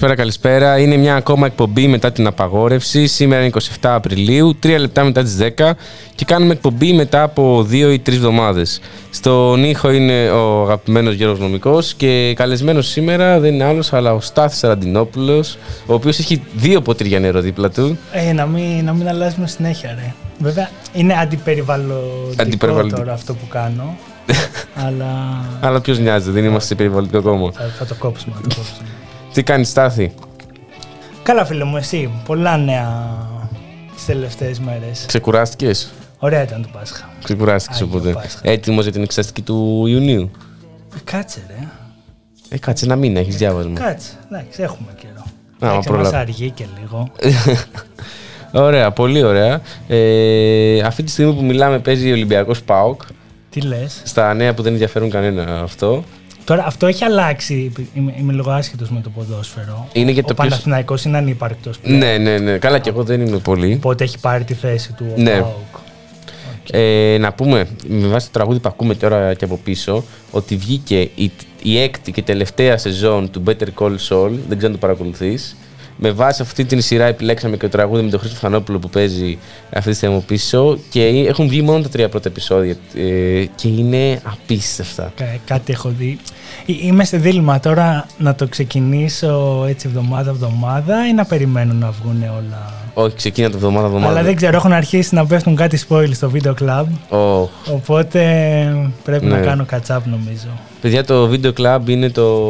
Καλησπέρα, καλησπέρα, καλησπέρα. Είναι μια ακόμα εκπομπή μετά την απαγόρευση. Σήμερα είναι 27 Απριλίου, 3 λεπτά μετά τις 10 και κάνουμε εκπομπή μετά από 2 ή 3 εβδομάδες. Στον ήχο είναι ο αγαπημένος Γιώργος Νομικός και καλεσμένος σήμερα δεν είναι άλλος αλλά ο Στάθης Ραντινόπουλος, ο οποίος έχει δύο ποτήρια νερό δίπλα του. Ε, να μην, να μην αλλάζουμε συνέχεια, ρε. Βέβαια, είναι αντιπεριβαλλοντικό Αντιπεριβαλλοντικό. τώρα αυτό που κάνω. αλλά Αλλά ποιος νοιάζει, δεν είμαστε σε περιβαλλοντικό κόμμα. θα, θα το κόψουμε. Θα το κόψουμε. Τι κάνει Στάθη, Καλά, φίλε μου, εσύ. Πολλά νέα τις τελευταίες μέρες. ξεκουράστηκες, Ωραία ήταν το Πάσχα. ξεκουράστηκες Άγιο οπότε. Πάσχα. Έτοιμος για την εξεταστική του Ιουνίου; Ε, Κάτσε, ρε. Ε, κάτσε ένα μήνα, έχεις διάβασμα. Κάτσε. Εντάξει, έχουμε καιρό. μα Εντάξει, μας προλάβει. αργεί και λίγο. Ωραία, πολύ ωραία. Ε, αυτή τη στιγμή που μιλάμε παίζει ο Ολυμπιακός ΠΑΟΚ. Τι λες; Στα νέα που δεν ενδιαφέρουν κανένα αυτό. Τώρα αυτό έχει αλλάξει. Είμαι, είμαι λίγο άσχετος με το ποδόσφαιρο. Είναι και ο το ποιος- Παναθηναϊκός είναι ανύπαρκτος. Ναι, ναι, ναι. Καλά, και εγώ δεν είμαι πολύ. Οπότε έχει πάρει τη θέση του ο Ναι. ΠΑΟΚ. Ε, να πούμε, με βάση το τραγούδι που ακούμε τώρα και από πίσω, ότι βγήκε η, η έκτη και τελευταία σεζόν του Better Call Saul. Δεν ξέρω αν το παρακολουθείς. Με βάση αυτή την σειρά επιλέξαμε και το τραγούδι με τον Χρήστο Φανόπουλο που παίζει αυτή τη στιγμή από πίσω και έχουν βγει μόνο τα τρία πρώτα επεισόδια ε, και είναι απίστευτα. Κα- κάτι έχω δει. Ε, Είμαι σε δίλημα τώρα να το ξεκινήσω έτσι εβδομάδα-εβδομάδα ή να περιμένω να βγουν όλα; Όχι, ξεκίνα το εβδομάδα εβδομάδα. Αλλά δεν ξέρω, έχουν αρχίσει να πέφτουν κάτι spoil στο βίντεο club. Ω, Οπότε πρέπει να Ναι. κάνω catch up νομίζω. Παιδιά, το Video Club είναι, το...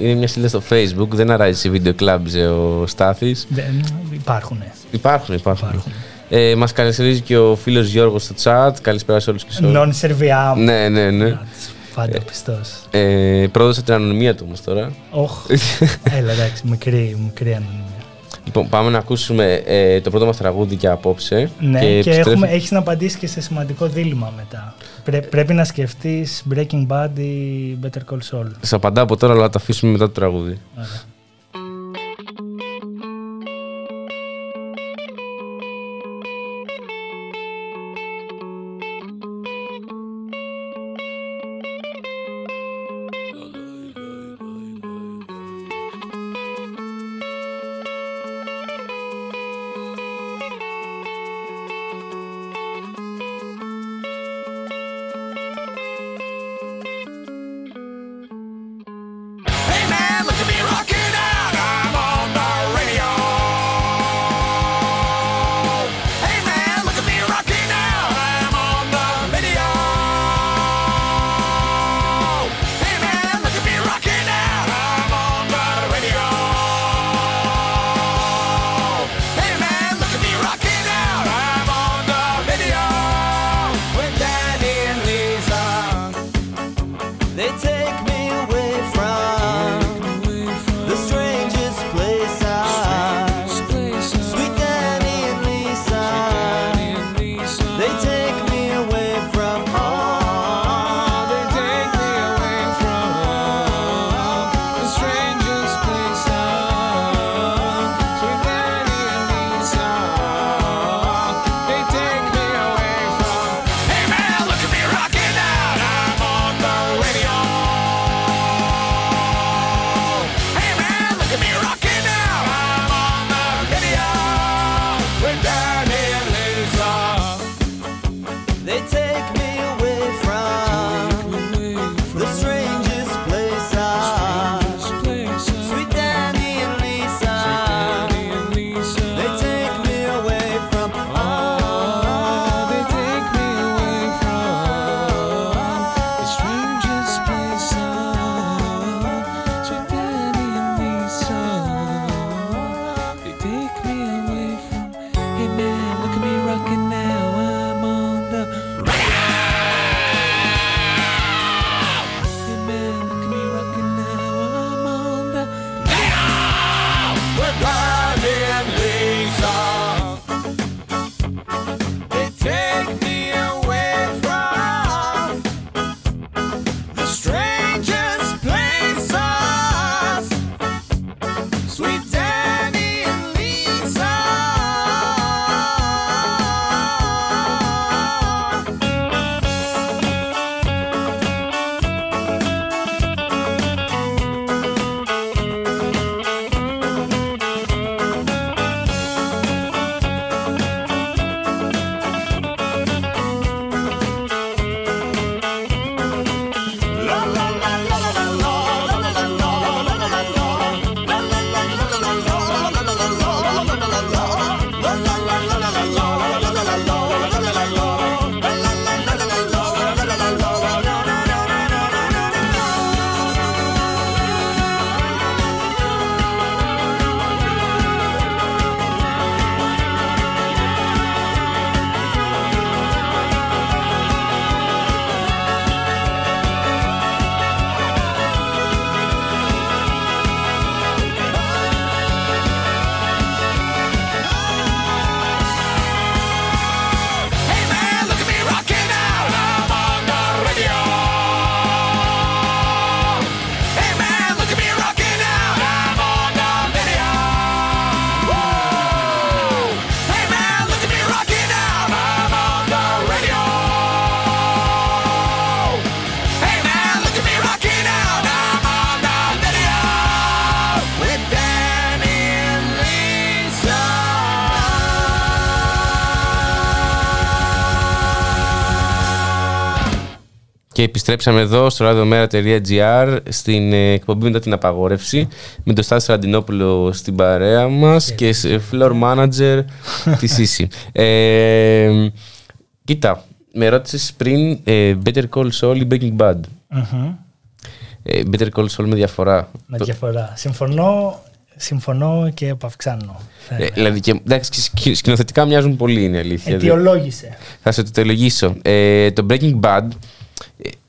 είναι μια σελίδα στο Facebook. Δεν αράζει σε Video Clubs ε, ο Στάθης. Δεν, υπάρχουν. Υπάρχουν, υπάρχουν. Υπάρχουν. Ε, μας καλωσορίζει και ο φίλος Γιώργος στο chat. Καλησπέρα σε όλους και σε όλους. Non serviam. Ναι, ναι, ναι. Πάντα πιστός. Ε, πρόδωσα την ανωνυμία του όμως τώρα. Όχ. Έλα, εντάξει, μικρή, μικρή ανωνυμία. Λοιπόν, πάμε να ακούσουμε ε, το πρώτο μας τραγούδι για απόψε. Ναι, και, επιστρέφουμε- έχουμε, έχεις να απαντήσεις και σε σημαντικό δίλημα μετά. Πρέ- πρέπει να σκεφτείς Breaking Bad ή Better Call Saul. Σας απαντάω από τώρα, αλλά θα το αφήσουμε μετά το τραγούδι. Ωραία. Επιστρέψαμε εδώ στο radiomera.gr στην ε, εκπομπή μετά την απαγόρευση με τον Στάση Ραντινόπουλο στην παρέα μας και σε floor manager της Σύση. Ε, κοίτα, με ρώτησες πριν ε, Better Call Saul ή Breaking Bad. Μμμ. Ε, Better Call Saul με διαφορά. Με Το- διαφορά. Συμφωνώ, συμφωνώ και επαυξάνω. θα ε, έλεγα. δηλαδή, και, εντάξει, σκη- σκηνοθετικά μοιάζουν πολύ είναι η αλήθεια. Αιτιολόγησε. Θα σε το τελογήσω. Ε, το Breaking Bad, ε,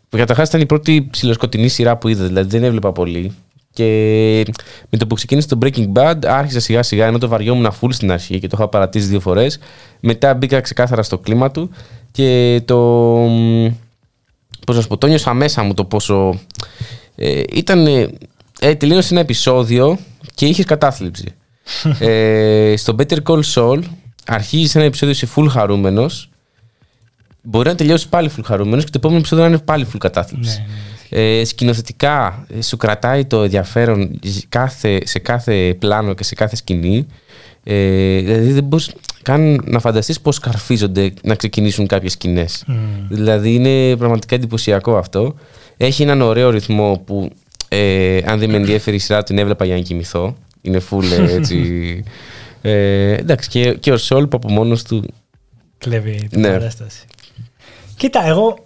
καταρχάς ήταν η πρώτη ψηλοσκοτεινή σειρά που είδα, δηλαδή δεν έβλεπα πολύ. Και με το που ξεκίνησε το Breaking Bad, άρχισα σιγά σιγά, ενώ το βαριόμουν full στην αρχή και το είχα παρατήσει δύο φορές. Μετά μπήκα ξεκάθαρα στο κλίμα του και το. Πώς να σου πω, το νιώσα μέσα μου το πόσο. Ε, ήταν. Ε, ε, τελείωσε ένα επεισόδιο και είχες κατάθλιψη. ε, στο Better Call Saul αρχίζει ένα επεισόδιο σε full χαρούμενος. Μπορεί να τελειώσει πάλι full χαρούμενος και το επόμενο επεισόδιο να είναι πάλι full κατάθλιψη. Ναι, Ε, σκηνοθετικά ε, σου κρατάει το ενδιαφέρον κάθε, σε κάθε πλάνο και σε κάθε σκηνή. Ε, δηλαδή δεν μπορείς καν να φανταστείς πώς καρφίζονται να ξεκινήσουν κάποιες σκηνές. Δηλαδή είναι πραγματικά εντυπωσιακό αυτό. Έχει έναν ωραίο ρυθμό που ε, αν δεν με ενδιαφέρει η σειρά την έβλεπα για να κοιμηθώ. Είναι full ε, έτσι... Ε, εντάξει και, και ο Σόλ που από μόνος του Κλέβει την Ναι. παράσταση. Κοίτα, εγώ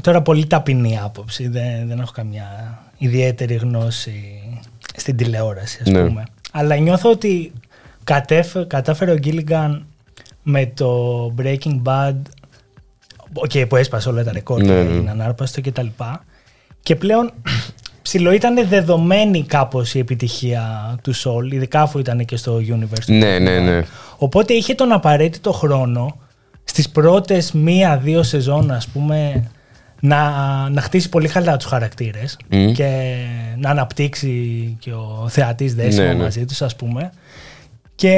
τώρα πολύ ταπεινή άποψη. Δεν, δεν έχω καμιά ιδιαίτερη γνώση στην τηλεόραση, ας Ναι. πούμε. Αλλά νιώθω ότι κατέφε, κατάφερε ο Γκίλιγκαν με το Breaking Bad και που έσπασε όλα τα ρεκόρ Ναι, και ναι. είναι ανάρπαστο και τα λοιπά. Και πλέον ψηλό ήταν δεδομένη κάπως η επιτυχία του Soul, ειδικά αφού ήταν και στο Universe. του Ναι, Breaking ναι, Bad. ναι. Οπότε είχε τον απαραίτητο χρόνο στις πρώτες μία-δύο σεζόν ας πούμε να, να χτίσει πολύ καλά τους χαρακτήρες Μμ. και να αναπτύξει και ο θεατής δέσιμο Ναι, ναι. μαζί τους ας πούμε και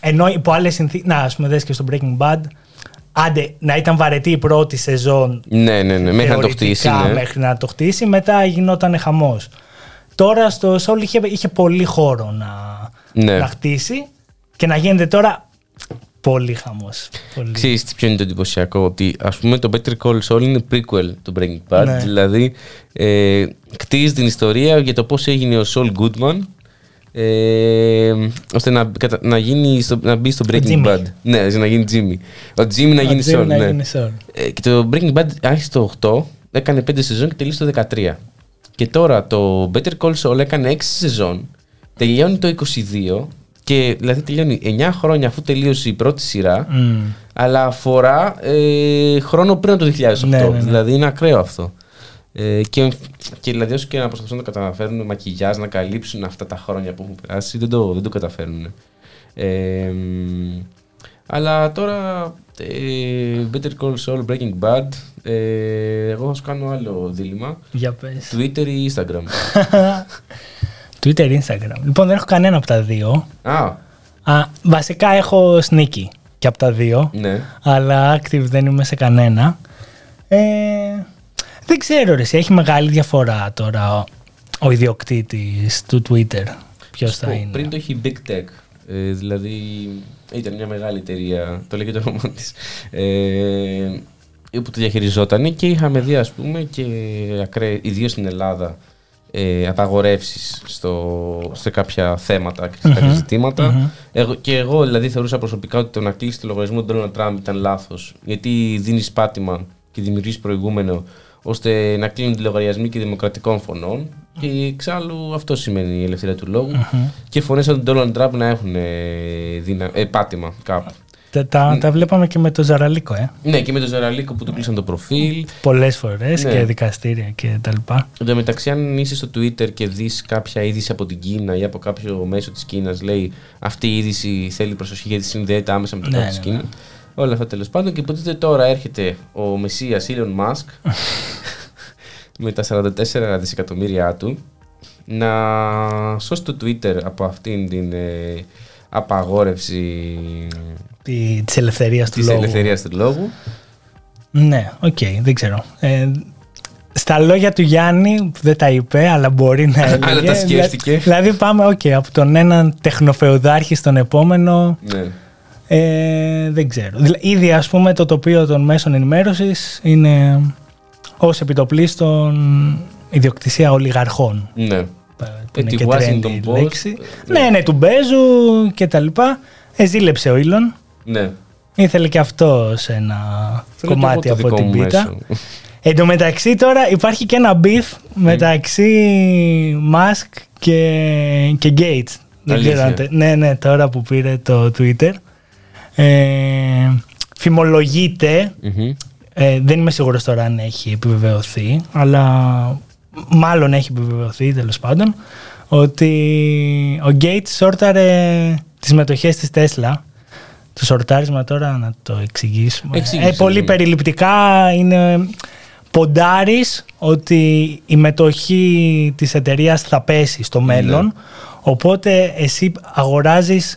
ενώ υπό άλλες συνθήκες, να ας πούμε δες και στο Breaking Bad άντε να ήταν βαρετή η πρώτη σεζόν Ναι, ναι, ναι. Μέχρι να το θεωρητικά, χτίσει. Ναι. μέχρι να το χτίσει μετά γινόταν χαμός τώρα στο Soul είχε, είχε πολύ χώρο να, Ναι. να χτίσει και να γίνεται τώρα πολύ χαμός. Πολύ. Ξέρεις τι ποιο είναι το εντυπωσιακό, ότι ας πούμε το Better Call Saul είναι prequel του Breaking Bad, Ναι. δηλαδή ε, κτίζει την ιστορία για το πώς έγινε ο Saul Goodman ε, ώστε να, κατα- να, γίνει στο, να μπει στο Breaking Jimmy. Bad. Ναι, ώστε να γίνει Jimmy. Ο Jimmy να Ο γίνει Jimmy Saul, να ναι. γίνει Saul. Ε, και το Breaking Bad άρχισε το 8, έκανε 5 σεζόν και τελείωσε το 13. Και τώρα το Better Call Saul έκανε 6 σεζόν, τελειώνει το 22 Και δηλαδή τελειώνει 9 χρόνια αφού τελείωσε η πρώτη σειρά, Μμ. αλλά αφορά ε, χρόνο πριν από το 2008. Ναι, ναι, ναι. Δηλαδή είναι ακραίο αυτό. Ε, και, και δηλαδή όσο και να προσπαθούν να το καταφέρουν με μακιγιάζ να καλύψουν αυτά τα χρόνια που έχουν περάσει, δεν το, δεν το καταφέρνουν. Ε, μ, αλλά τώρα ε, Better Call Saul, Breaking Bad, ε, εγώ θα σου κάνω άλλο δίλημα. Για πες. Twitter ή Instagram; Twitter, Instagram. Λοιπόν, δεν έχω κανένα από τα δύο. Α, Α, βασικά έχω sneaky και από τα δύο. ναι. αλλά active δεν είμαι σε κανένα. Ε, δεν ξέρω ρε, εσύ, έχει μεγάλη διαφορά τώρα ο, ο ιδιοκτήτης του Twitter. Ποιος θα Πω, είναι. Πριν το έχει Big Tech. Ε, δηλαδή ήταν μια μεγάλη εταιρεία, το λέγεται το όνομα της, ε, που το διαχειριζόταν και είχαμε δει ας πούμε και ακραί, ιδίως στην Ελλάδα ε, απαγορεύσεις στο, σε κάποια θέματα και σε κάποια ζητήματα. Εγώ, και εγώ δηλαδή θεωρούσα προσωπικά ότι το να κλείσει το λογαριασμό του Donald Trump ήταν λάθος γιατί δίνεις πάτημα και δημιουργείς προηγούμενο ώστε να κλείνουν οι λογαριασμοί και δημοκρατικών φωνών. Και εξάλλου αυτό σημαίνει η ελευθερία του λογου Και φωνές σαν τον Donald Trump να έχουν ε, δυνα... ε, πάτημα κάπου. Τα, τα, τα βλέπαμε και με το Ζαραλίκο, ε. Ναι, και με τον Ζεραλίκο που του κλείσαν το προφίλ. Πολλές φορές Ναι. και δικαστήρια και τα λοιπά. Εν τω μεταξύ, αν είσαι στο Twitter και δεις κάποια είδηση από την Κίνα ή από κάποιο μέσο της Κίνας, λέει αυτή η είδηση θέλει προσοχή γιατί συνδέεται άμεσα με το Ναι, κράτο ναι, της Κίνα. Όλα αυτά τέλος πάντων. Και υποτίθεται τώρα έρχεται ο Μεσσίας Elon Musk με τα 44 δισεκατομμύρια του να σώσει το Twitter από αυτήν την ε, απαγόρευση Τη, της ελευθερίας του της λόγου. ελευθερίας του λόγου. Ναι, οκ, δεν ξέρω. Ε, στα λόγια του Γιάννη, που δεν τα είπε, αλλά μπορεί να έλεγε. Αλλά τα σκέφτηκε. Δηλαδή πάμε, οκ, από τον έναν τεχνοφεουδάρχη στον επόμενο, Ναι. ε, δεν ξέρω. Δηλαδή, ήδη ας πούμε το τοπίο των μέσων ενημέρωσης είναι ως επιτοπλίστων ιδιοκτησία ολιγαρχών. ναι. Που είναι τη και Washington trendy Post, λέξη. ναι. Ναι, ναι, του Μπέζου και τα λοιπά. Ε, ζήλεψε ο Ήλον. Ναι. Ήθελε και αυτό ένα Θέλω και κομμάτι εγώ το από δικό την μου πίτα. μέσο. Εν τω μεταξύ τώρα υπάρχει και ένα beef μεταξύ Musk και, και Gates. Δεν Αλήθεια. ξέρω αν τε- ναι, ναι, τώρα που πήρε το Twitter. Ε, φημολογείται, Μμμ. ε, δεν είμαι σίγουρος τώρα αν έχει επιβεβαιωθεί, αλλά μάλλον έχει επιβεβαιωθεί τέλος πάντων, ότι ο Gates σόρταρε τις μετοχές της Tesla. Το σορτάρισμα τώρα να το εξηγήσουμε. Εξήγησε, ε, πολύ ναι. περιληπτικά είναι ποντάρεις ότι η μετοχή της εταιρείας θα πέσει στο μέλλον οπότε εσύ αγοράζεις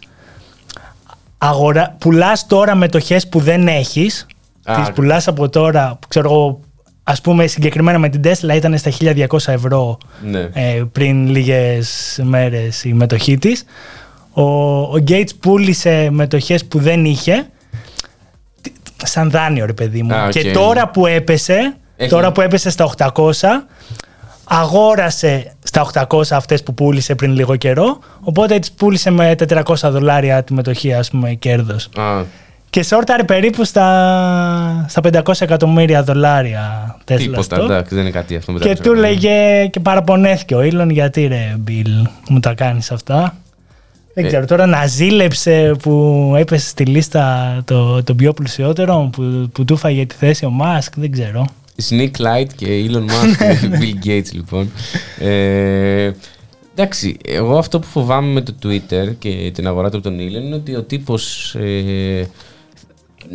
αγορα... πουλάς τώρα μετοχές που δεν έχεις Α, τις πουλάς από τώρα ξέρω εγώ ας πούμε συγκεκριμένα με την Tesla ήταν στα 1200 ευρώ Ναι. ε, πριν λίγες μέρες η μετοχή της. Ο, ο Gates πούλησε μετοχές που δεν είχε τι- σαν δάνειο ρε παιδί μου. Α, οκ. Και τώρα που έπεσε, Έχει- τώρα που έπεσε στα 800, αγόρασε στα 800 αυτές που πούλησε πριν λίγο καιρό, οπότε τις πούλησε με 400 δολάρια τη μετοχή ας πούμε κέρδος. Α, Και σόρταρε περίπου στα, στα 500 εκατομμύρια δολάρια Tesla τίποτα, stock. εντάξει, δεν είναι κάτι αυτό. Και του λέγε και παραπονέθηκε ο Ήλον γιατί ρε Μπιλ μου τα κάνεις αυτά; Δεν Ε. ξέρω τώρα να ζήλεψε που έπεσε στη λίστα το, το πιο πλουσιότερο που, που του φάγε τη θέση ο Μάσκ, δεν ξέρω. Sneak Light και Elon Musk και Bill Gates λοιπόν. Ε, εντάξει, εγώ αυτό που φοβάμαι με το Twitter και την αγορά του από τον Elon είναι ότι ο τύπος ε,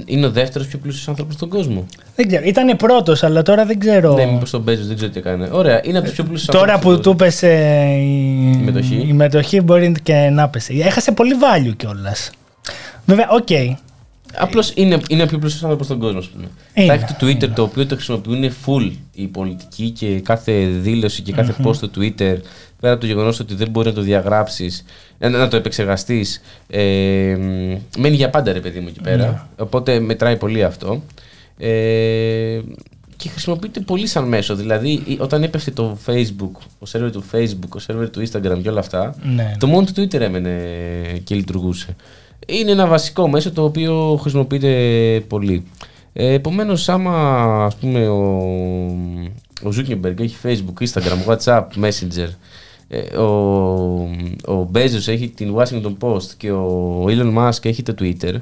είναι ο δεύτερος πιο πλούσιος άνθρωπος στον κόσμο. Δεν ξέρω, ήταν πρώτος αλλά τώρα δεν ξέρω. Ναι, μήπως τον Bezos, δεν ξέρω τι έκανε. Ωραία, είναι από τους πιο πλούσιους Τώρα άνθρωπους που στον του πέσε η, μετοχή. η μετοχή μπορεί και να πέσει. Έχασε πολύ value κιόλας. Βέβαια, οκ. Απλώς είναι, είναι ο πιο πλούσιος άνθρωπος στον κόσμο, ας πούμε. Είναι, Θα έχει το Twitter το οποίο το χρησιμοποιούν full οι πολιτικοί και κάθε δήλωση και κάθε post στο Twitter, πέρα από το γεγονός ότι δεν μπορεί να το διαγράψεις, να το επεξεργαστείς, ε, μ, μένει για πάντα ρε παιδί μου εκεί πέρα. Οπότε μετράει πολύ αυτό. Ε, και χρησιμοποιείται πολύ σαν μέσο. Δηλαδή, ή- όταν έπεφτε το Facebook, ο σερβερ του Facebook, ο σερβερ του Instagram και όλα αυτά, Ναι. το μόνο του Twitter έμενε και λειτουργούσε. Είναι ένα βασικό μέσο το οποίο χρησιμοποιείται πολύ. Ε, Επομένως, άμα ας πούμε ο, ο Zuckerberg έχει Facebook, Instagram, WhatsApp, Messenger ε, ο, ο Bezos έχει την Washington Post και ο Elon Musk έχει το Twitter.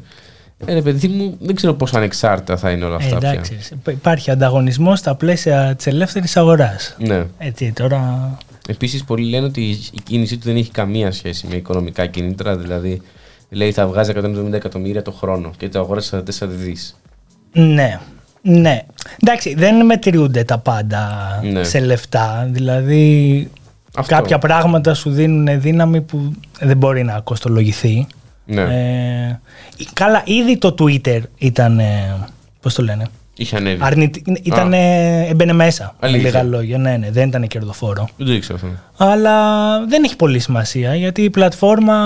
Ε, ρε παιδί μου, δεν ξέρω πόσο ανεξάρτητα θα είναι όλα αυτά Ε, πια. εντάξει, υπάρχει ανταγωνισμός στα πλαίσια της ελεύθερης αγοράς. Ναι. Έτσι, τώρα. Επίσης, πολλοί λένε ότι η κίνησή του δεν έχει καμία σχέση με οικονομικά κίνητρα. Δηλαδή, λέει θα βγάζει 170 εκατομμύρια το χρόνο και το αγόρασε 4 δις. Ναι. Ναι. Εντάξει, δεν μετριούνται τα πάντα Ναι. σε λεφτά. Δηλαδή, Αυτό. κάποια πράγματα σου δίνουν δύναμη που δεν μπορεί να κοστολογηθεί. Ναι. Ε, καλά, ήδη το Twitter ήταν. Ε, Πώς το λένε. Είχε ανέβει. Αρνητι... Ήταν, ε, έμπαινε μέσα. Με Αλήθεια. λίγα λόγια. Ναι, ναι, δεν ήταν κερδοφόρο. Δεν το ήξερα αυτό. Αλλά δεν έχει πολύ σημασία γιατί η πλατφόρμα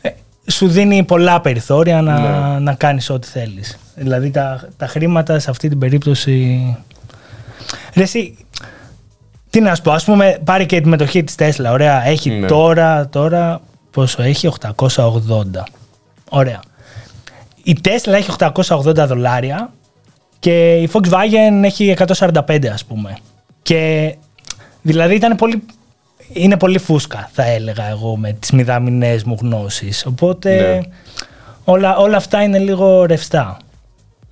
ε, σου δίνει πολλά περιθώρια να, Ναι. να κάνεις ό,τι θέλεις. Δηλαδή τα, τα χρήματα σε αυτή την περίπτωση... Ρε εσύ, τι να σου πω, ας πούμε πάρει και τη μετοχή της Tesla, ωραία, έχει Ναι. τώρα, τώρα, πόσο έχει, 880. Ωραία. Η Tesla έχει 880 δολάρια και η Volkswagen έχει 145 ας πούμε. Και δηλαδή ήταν πολύ, είναι πολύ φούσκα θα έλεγα εγώ με τις μηδαμινές μου γνώσεις. Οπότε Ναι. όλα, όλα αυτά είναι λίγο ρευστά.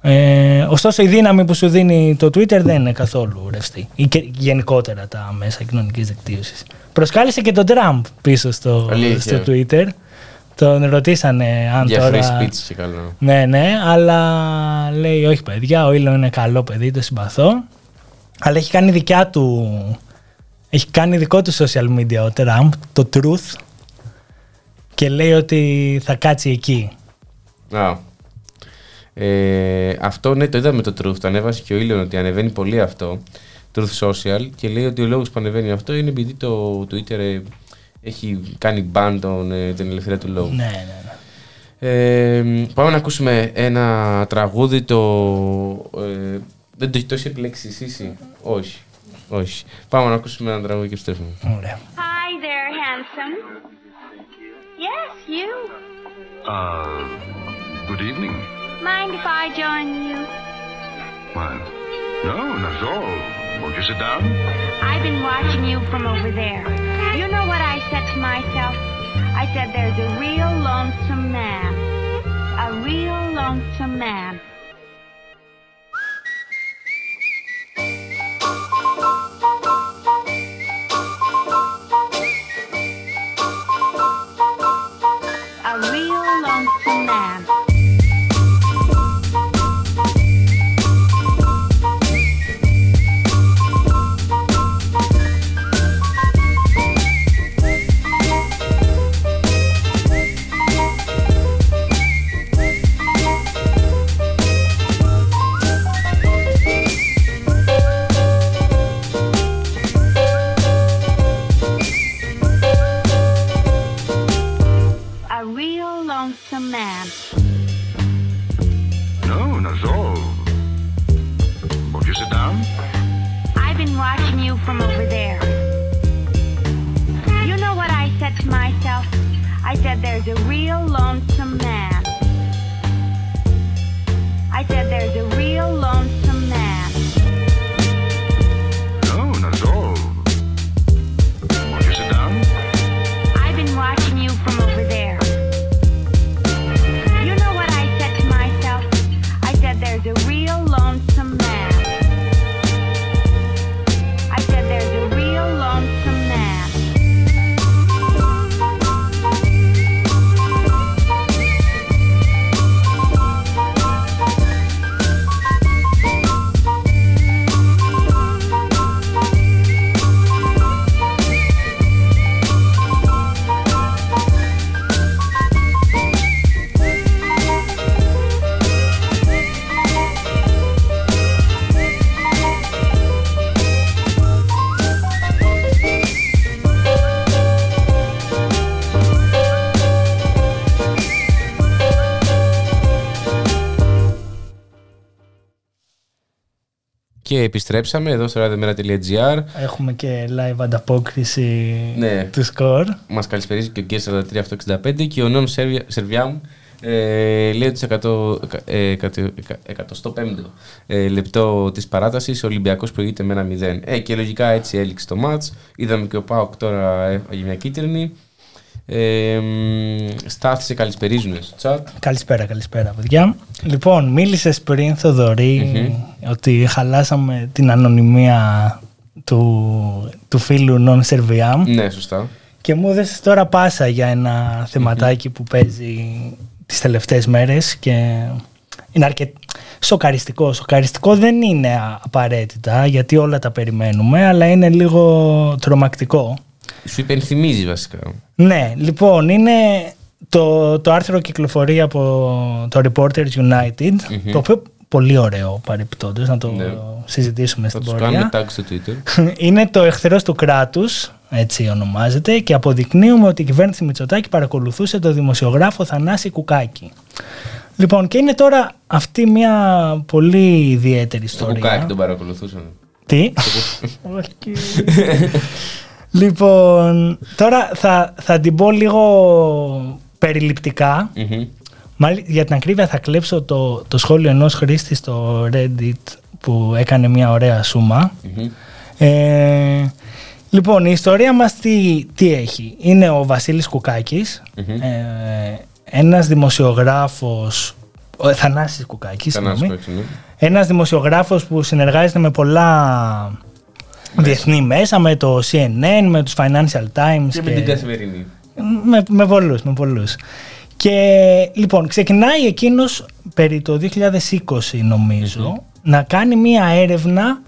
Ε, ωστόσο η δύναμη που σου δίνει το Twitter δεν είναι καθόλου ρευστή. Ή και γενικότερα τα μέσα κοινωνικής δικτύωσης. Προσκάλεσε και τον Τραμπ πίσω στο, Αλήθεια. στο Twitter. Τον ρωτήσανε αν Για τώρα... free speech και καλό. Ναι, ναι, αλλά λέει όχι παιδιά, ο Ήλον είναι καλό παιδί, το συμπαθώ. Αλλά έχει κάνει δικιά του, έχει κάνει δικό του social media ο Τραμπ, το Truth, και λέει ότι θα κάτσει εκεί. Α. Ε, αυτό ναι, το είδαμε το Truth. Το ανέβασε και ο Ήλιον ότι ανεβαίνει πολύ αυτό. Truth Social και λέει ότι ο λόγος που ανεβαίνει αυτό είναι επειδή το Twitter ε, έχει κάνει ban τον, ε, την ελευθερία του λόγου. Ναι, ναι, ναι. Ε, πάμε να ακούσουμε ένα τραγούδι το... Ε, δεν το, το έχει επιλέξει εσύ, εσύ; Όχι. Όχι. Πάμε να ακούσουμε ένα τραγούδι και επιστρέφουμε. Ωραία. Hi there, handsome. Yes, you. Uh, good evening. Mind if I join you? Why, no, not at all. Won't you sit down? I've been watching you from over there. You know what I said to myself? I said there's a real lonesome man. A real lonesome man. I said there's a real lonesome man. I said there's a real lonesome Και επιστρέψαμε εδώ στο radiomera.gr. Έχουμε και live ανταπόκριση Ναι. του σκορ. Μας καλησπερίζει και ο Γκέρς 4385 και ο Νόμς Σερβιάμ Ε, λέει ότι σε 100, ε, εκατο- εκα- 105ο ε, λεπτό της παράτασης ο Ολυμπιακός προηγείται με ένα 0. Ε, και λογικά έτσι έληξε το μάτς. Είδαμε και ο Πάοκ τώρα έφαγε μια κίτρινη. Ε, μ, στάθησε καλησπερίζουν στο chat. Καλησπέρα, καλησπέρα, παιδιά. Λοιπόν, μίλησες πριν, Θοδωρή, ότι χαλάσαμε την ανωνυμία του, του φίλου Non Serviam Ναι, σωστά. και μου έδωσε τώρα πάσα για ένα θεματάκι που παίζει τις τελευταίες μέρες και είναι αρκετά σοκαριστικό. Σοκαριστικό δεν είναι α- απαραίτητα γιατί όλα τα περιμένουμε, αλλά είναι λίγο τρομακτικό. Σου υπενθυμίζει βασικά. Ναι, λοιπόν, είναι το, το άρθρο κυκλοφορεί από το Reporters United, το οποίο πολύ ωραίο παρεπιπτόντως, να το Ναι. συζητήσουμε Θα στην τους πορεία. κάνουμε tag στο Twitter. είναι το εχθρός του κράτους, έτσι ονομάζεται, και αποδεικνύουμε ότι η κυβέρνηση Μητσοτάκη παρακολουθούσε το δημοσιογράφο Θανάση Κουκάκη. Λοιπόν, και είναι τώρα αυτή μια πολύ ιδιαίτερη Στο ιστορία. κουκάκι τον παρακολουθούσαν. Τι; Όχι. λοιπόν, τώρα θα, θα την πω λίγο περιληπτικά. Μμμ. Μάλι- για την ακρίβεια θα κλέψω το, το σχόλιο ενός χρήστη στο Reddit που έκανε μια ωραία σούμα. Μμμ. Ε, λοιπόν, η ιστορία μας τι, τι έχει; Είναι ο Βασίλης Κουκάκης, Μμμ. ε, ένας δημοσιογράφος, ο Θανάσης Κουκάκης, Θανάσης συγγνώμη. Κουκάκης, ναι. Ένας δημοσιογράφος που συνεργάζεται με πολλά διεθνή μέσα, με το CNN, με τους Financial Times Και με την καθημερινή. με, με πολλούς, με πολλούς. Και λοιπόν, ξεκινάει εκείνος περί το 2020 νομιζω να κάνει μία έρευνα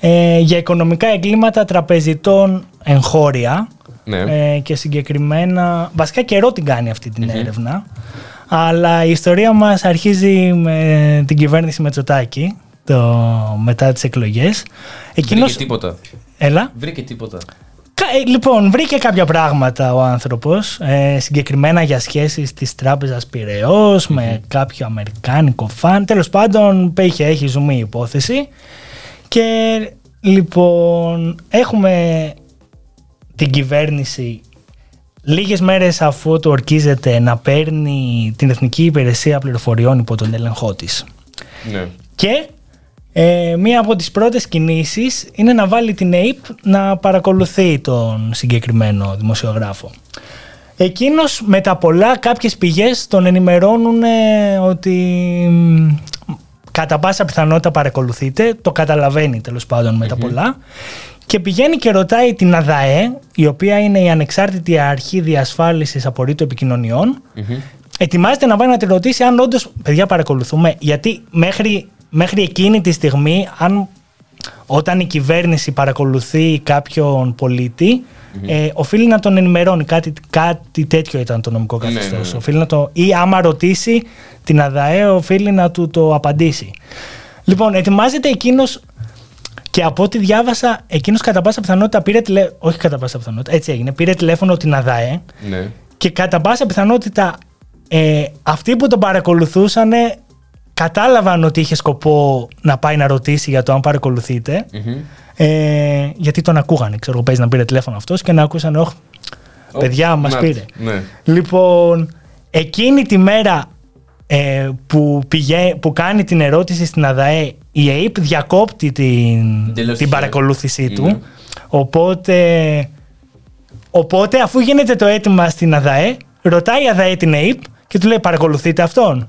ε, για οικονομικά εγκλήματα τραπεζιτών εγχώρια Ναι. ε, και συγκεκριμένα, βασικά καιρό την κάνει αυτή την έρευνα αλλά η ιστορία μας αρχίζει με την κυβέρνηση Μετσοτάκη το, μετά τις εκλογές. Βρήκε τίποτα. Έλα. Βρήκε τίποτα. Κα- ε, Λοιπόν, βρήκε κάποια πράγματα ο άνθρωπος, ε, συγκεκριμένα για σχέσεις της τράπεζας Πειραιώς με κάποιο αμερικάνικο φαν. Τέλος πάντων, είχε, έχει ζουμί η υπόθεση. Και λοιπόν, έχουμε την κυβέρνηση λίγες μέρες αφού του ορκίζεται να παίρνει την Εθνική Υπηρεσία Πληροφοριών υπό τον έλεγχό της. Ναι. Και ε, μία από τις πρώτες κινήσεις είναι να βάλει την ΑΕΠ να παρακολουθεί τον συγκεκριμένο δημοσιογράφο. Εκείνος με τα πολλά κάποιες πηγές τον ενημερώνουν ε, ότι μ, κατά πάσα πιθανότητα παρακολουθείτε, το καταλαβαίνει τέλος πάντων με τα πολλά και πηγαίνει και ρωτάει την ΑΔΑΕ, η οποία είναι η ανεξάρτητη αρχή διασφάλισης απορρίτου επικοινωνιών, ετοιμάζεται να πάει να τη ρωτήσει αν όντως παιδιά παρακολουθούμε. Γιατί μέχρι, μέχρι εκείνη τη στιγμή, αν όταν η κυβέρνηση παρακολουθεί κάποιον πολίτη, ε, οφείλει να τον ενημερώνει. Κάτι, κάτι τέτοιο ήταν το νομικό Ναι, καθεστώς. ναι, ναι. Οφείλει να το, ή άμα ρωτήσει την ΑΔΑΕ, οφείλει να του το απαντήσει. Λοιπόν, ετοιμάζεται εκείνο και από ό,τι διάβασα, εκείνος κατά πάσα πιθανότητα πήρε τηλέφωνο. Όχι κατά πάσα πιθανότητα, έτσι έγινε. Πήρε τηλέφωνο την ΑΔΑΕ Ναι. και κατά πάσα πιθανότητα ε, αυτοί που τον παρακολουθούσαν κατάλαβαν ότι είχε σκοπό να πάει να ρωτήσει για το αν παρακολουθείτε. Ε, γιατί τον ακούγανε, ξέρω εγώ, παίζει να πήρε τηλέφωνο αυτός και να ακούσαν, όχι, παιδιά, μας να, πήρε. Ναι. Λοιπόν, εκείνη τη μέρα ε, που, πηγέ, που κάνει την ερώτηση στην ΑΔΑΕ, η ΑΕΠ διακόπτει την, Εντελώς την τυχαία. παρακολούθησή Ναι. του. Οπότε, οπότε, αφού γίνεται το αίτημα στην ΑΔΑΕ, ρωτάει η ΑΔΑΕ την ΑΕΠ και του λέει παρακολουθείτε αυτόν;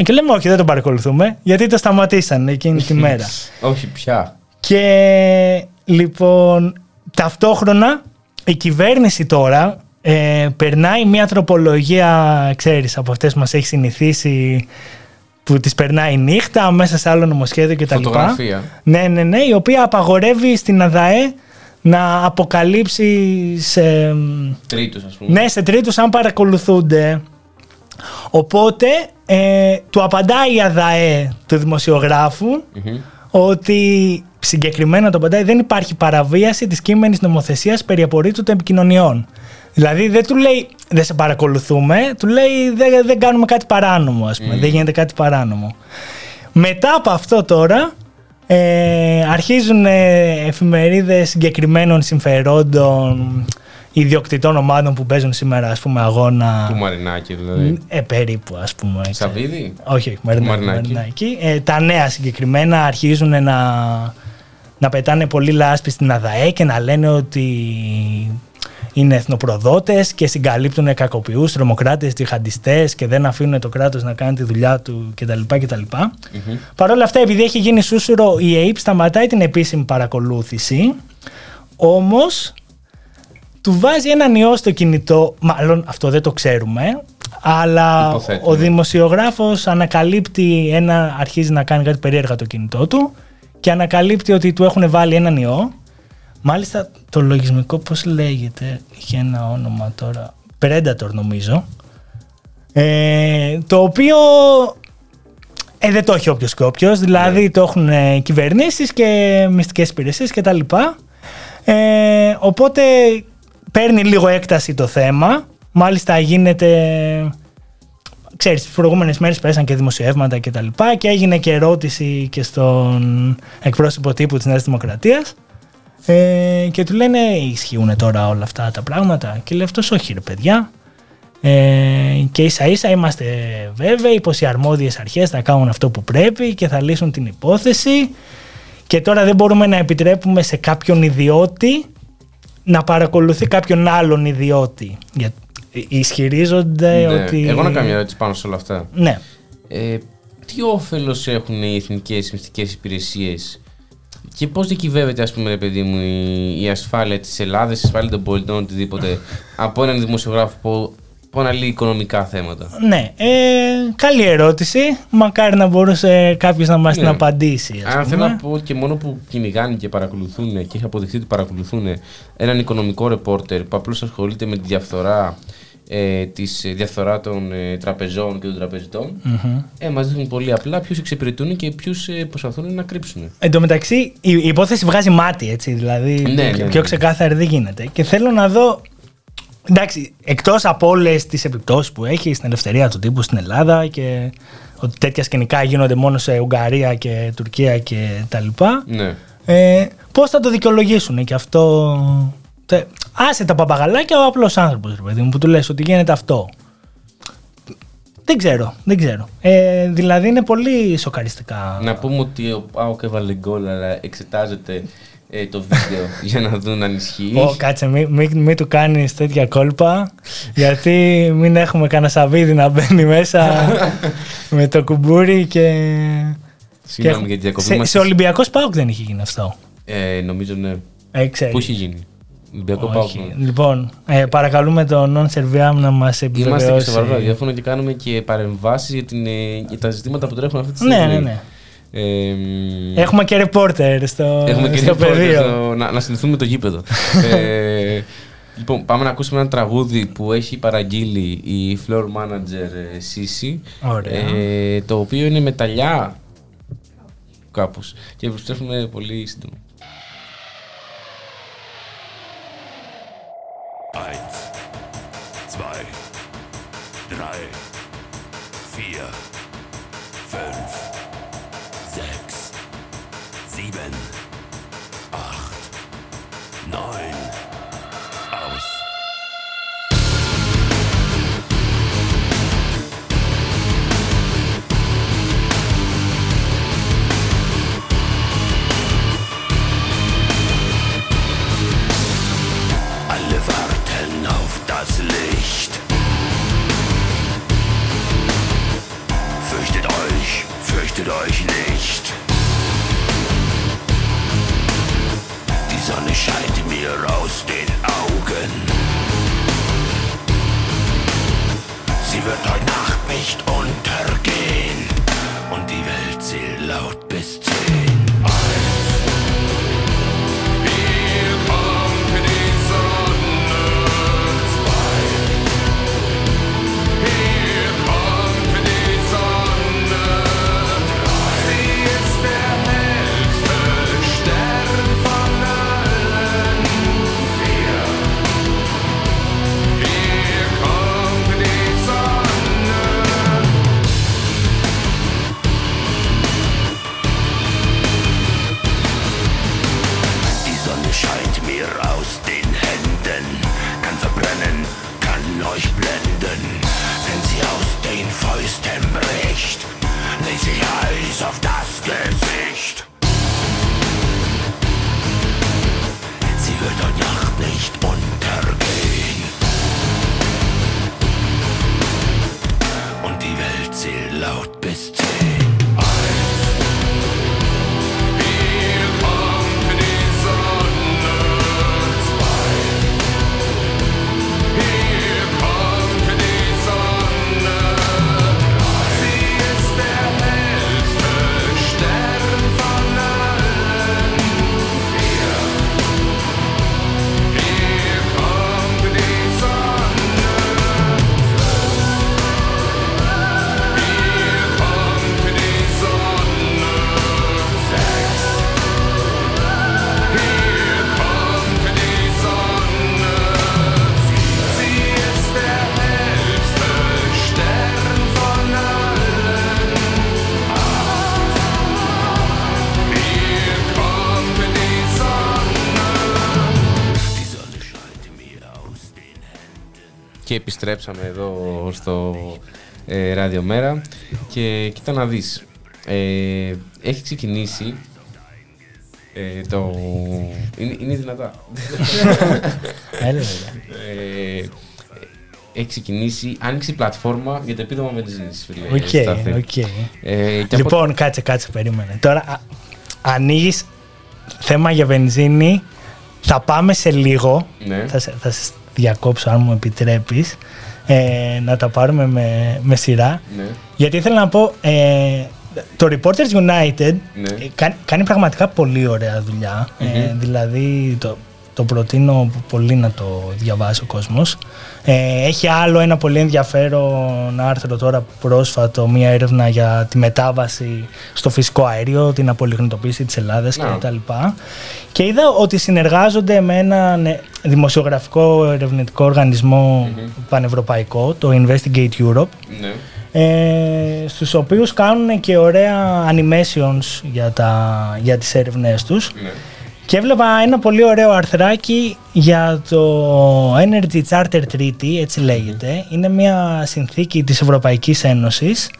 Ε, Και λέμε όχι δεν τον παρακολουθούμε γιατί το σταματήσαν εκείνη τη μέρα. Όχι πια. Και λοιπόν, ταυτόχρονα η κυβέρνηση τώρα ε, περνάει μια τροπολογία, ξέρεις, από αυτές που μας έχει συνηθίσει που τις περνάει νύχτα μέσα σε άλλο νομοσχέδιο κτλ. Φωτογραφία. Ναι, ναι, ναι, η οποία απαγορεύει στην ΑΔΑΕ να αποκαλύψεις σε, Τρίτος, ας πούμε. ναι, σε τρίτους αν παρακολουθούνται. Οπότε ε, του απαντάει η ΑΔΑΕ του δημοσιογράφου ότι συγκεκριμένα το απαντάει δεν υπάρχει παραβίαση της κείμενης νομοθεσίας περί απορρίτου των επικοινωνιών. Δηλαδή δεν του λέει δεν σε παρακολουθούμε, του λέει δεν, δεν κάνουμε κάτι παράνομο ας πούμε, δεν γίνεται κάτι παράνομο. Μετά από αυτό τώρα ε, αρχίζουν ε, εφημερίδες συγκεκριμένων συμφερόντων ιδιοκτητών ομάδων που παίζουν σήμερα ας πούμε αγώνα Του Μαρινάκη δηλαδή. ε, περίπου ας πούμε έτσι. Σαββίδη; όχι, όχι, Μαρινάκη, Μαρινάκη. Μαρινάκη. Ε, τα νέα συγκεκριμένα αρχίζουν να, να πετάνε πολύ λάσπη στην ΑΔΑΕ και να λένε ότι είναι εθνοπροδότες και συγκαλύπτουν κακοποιούς, τρομοκράτες, τζιχαντιστές και δεν αφήνουν το κράτος να κάνει τη δουλειά του κτλ. κτλ. Παρ' όλα αυτά, επειδή έχει γίνει σούσουρο, η ΑΕΠ σταματάει την επίσημη παρακολούθηση. Όμως, του βάζει έναν ιό στο κινητό, μάλλον αυτό δεν το ξέρουμε, αλλά Υποθέτουμε. ο δημοσιογράφος ανακαλύπτει ένα, αρχίζει να κάνει κάτι περίεργα το κινητό του και ανακαλύπτει ότι του έχουν βάλει έναν ιό. Μάλιστα το λογισμικό πώς λέγεται, είχε ένα όνομα τώρα, Predator νομίζω, ε, το οποίο ε, δεν το έχει όποιος και όποιος, δηλαδή το έχουν ε, κυβερνήσεις και μυστικές υπηρεσίες και τα λοιπά. Ε, οπότε παίρνει λίγο έκταση το θέμα, μάλιστα γίνεται ξέρεις, τις προηγούμενες μέρες πέσαν και δημοσιεύματα και τα λοιπά και έγινε και ερώτηση και στον εκπρόσωπο τύπου της Νέας Δημοκρατίας ε, και του λένε ισχύουν τώρα όλα αυτά τα πράγματα και λέει αυτός όχι ρε παιδιά. Ε, και ίσα ίσα είμαστε βέβαιοι πως οι αρμόδιες αρχές θα κάνουν αυτό που πρέπει και θα λύσουν την υπόθεση και τώρα δεν μπορούμε να επιτρέπουμε σε κάποιον ιδιώτη να παρακολουθεί κάποιον άλλον ιδιώτη. Για- Ισχυρίζονται Ναι. ότι... Εγώ να κάνω μια ερώτηση πάνω σε όλα αυτά. Ναι. Ε, τι όφελος έχουν οι εθνικές μυστικές υπηρεσίες και πώς διακυβεύεται, ας πούμε, ρε παιδί μου, η, η ασφάλεια της Ελλάδας, η ασφάλεια των πολιτών, οτιδήποτε, από έναν δημοσιογράφο που, που αναλύει οικονομικά θέματα. Ναι, ε, καλή ερώτηση. Μακάρι να μπορούσε κάποιος να μας την Ναι. απαντήσει. ας Αν θέλω πούμε. να πω και μόνο που κυνηγάνε και παρακολουθούν και έχει αποδειχθεί ότι παρακολουθούν έναν οικονομικό ρεπόρτερ που απλώς ασχολείται με τη διαφθορά, ε, της ε, διαφθορά των ε, τραπεζών και των τραπεζιτων ε, μας δείχνουν πολύ απλά ποιους εξυπηρετούν και ποιους ε, προσπαθούν να κρύψουν. Εν τω μεταξύ, η, η υπόθεση βγάζει μάτι, έτσι. Δηλαδή, Ναι, ναι, ναι. πιο ξεκάθαρη δεν γίνεται. Και θέλω να δω. Εντάξει, εκτός από όλες τις επιπτώσεις που έχει στην ελευθερία του τύπου στην Ελλάδα και ότι τέτοια σκηνικά γίνονται μόνο σε Ουγγαρία και Τουρκία και τα λοιπά. Ναι. Ε, Πώς θα το δικαιολογήσουν και αυτό. Τε- Άσε τα παπαγαλάκια ο απλός άνθρωπος, ρε παιδί μου, που του λες ότι γίνεται αυτό. Δεν ξέρω, δεν ξέρω. Ε, δηλαδή είναι πολύ σοκαριστικά. Να πούμε ότι ο Πάοκ έβαλε γκολ, αλλά εξετάζεται ε, το βίντεο για να δουν αν ισχύει. Ω, κάτσε, μην μη, μη του κάνεις τέτοια κόλπα. γιατί μην έχουμε κανένα σαβίδι να μπαίνει μέσα με το κουμπούρι και. Συγγνώμη και- για τη διακοπή σε, μας. σε Ολυμπιακός Πάοκ δεν είχε γίνει αυτό. Ε, νομίζω ναι. Ε, ξέρεις. Πού έχει γίνει; Ολυμπιακό Πάοκ. Όχι. Λοιπόν, ε, παρακαλούμε τον Non Serviam να μας Είμαστε και επιβεβαιώσει. στο βαρβαρό ραδιόφωνο και κάνουμε και παρεμβάσεις για, την, ε, για τα ζητήματα που τρέχουν αυτή τη Ναι, στιγμή. ναι, ναι. Ε, μ, Έχουμε και ρεπόρτερ στο, Έχουμε και στο reporter πεδίο. στο- να, να συνηθούμε το γήπεδο. ε, λοιπόν, πάμε να ακούσουμε ένα τραγούδι που έχει παραγγείλει η floor manager ε, Sisi. Ωραία. Ε, το οποίο είναι μεταλλιά κάπως. Και επιστρέφουμε πολύ σύντομα. Eins, zwei, drei, επιστρέψαμε εδώ στο ε, Ράδιο Μέρα και κοίτα να δεις. Ε, έχει ξεκινήσει ε, το... Είναι, είναι δυνατά. Έλα, έλα. ε, έχει ξεκινήσει, άνοιξε η πλατφόρμα για το επίδομα βενζίνης, φίλε. Οκ, Στάθη. οκ. Ε, και από- Λοιπόν, κάτσε, κάτσε, περίμενε. Τώρα ανοίγεις θέμα για βενζίνη. Θα πάμε σε λίγο. Ναι. Θα, σε, θα σε διακόψω, αν μου επιτρέπεις. Ε, να τα πάρουμε με, με σειρά. Ναι. Γιατί ήθελα να πω, ε, το Reporters United Ναι. ε, κάνει, κάνει πραγματικά πολύ ωραία δουλειά. Ε, δηλαδή, το, το προτείνω πολύ να το διαβάσει ο κόσμος. Ε, έχει άλλο ένα πολύ ενδιαφέρον άρθρο τώρα πρόσφατο, μια έρευνα για τη μετάβαση στο φυσικό αέριο, την απολιγνητοποίηση της Ελλάδας Να. κτλ. Και είδα ότι συνεργάζονται με ένα ναι, δημοσιογραφικό ερευνητικό οργανισμό πανευρωπαϊκό, το Investigate Europe, Ναι. ε, στους οποίους κάνουν και ωραία animations για, τα, για τις έρευνές τους. Ναι. Και έβλεπα ένα πολύ ωραίο αρθράκι για το Energy Charter Treaty, έτσι λέγεται. Είναι μια συνθήκη της Ευρωπαϊκής Ένωσης,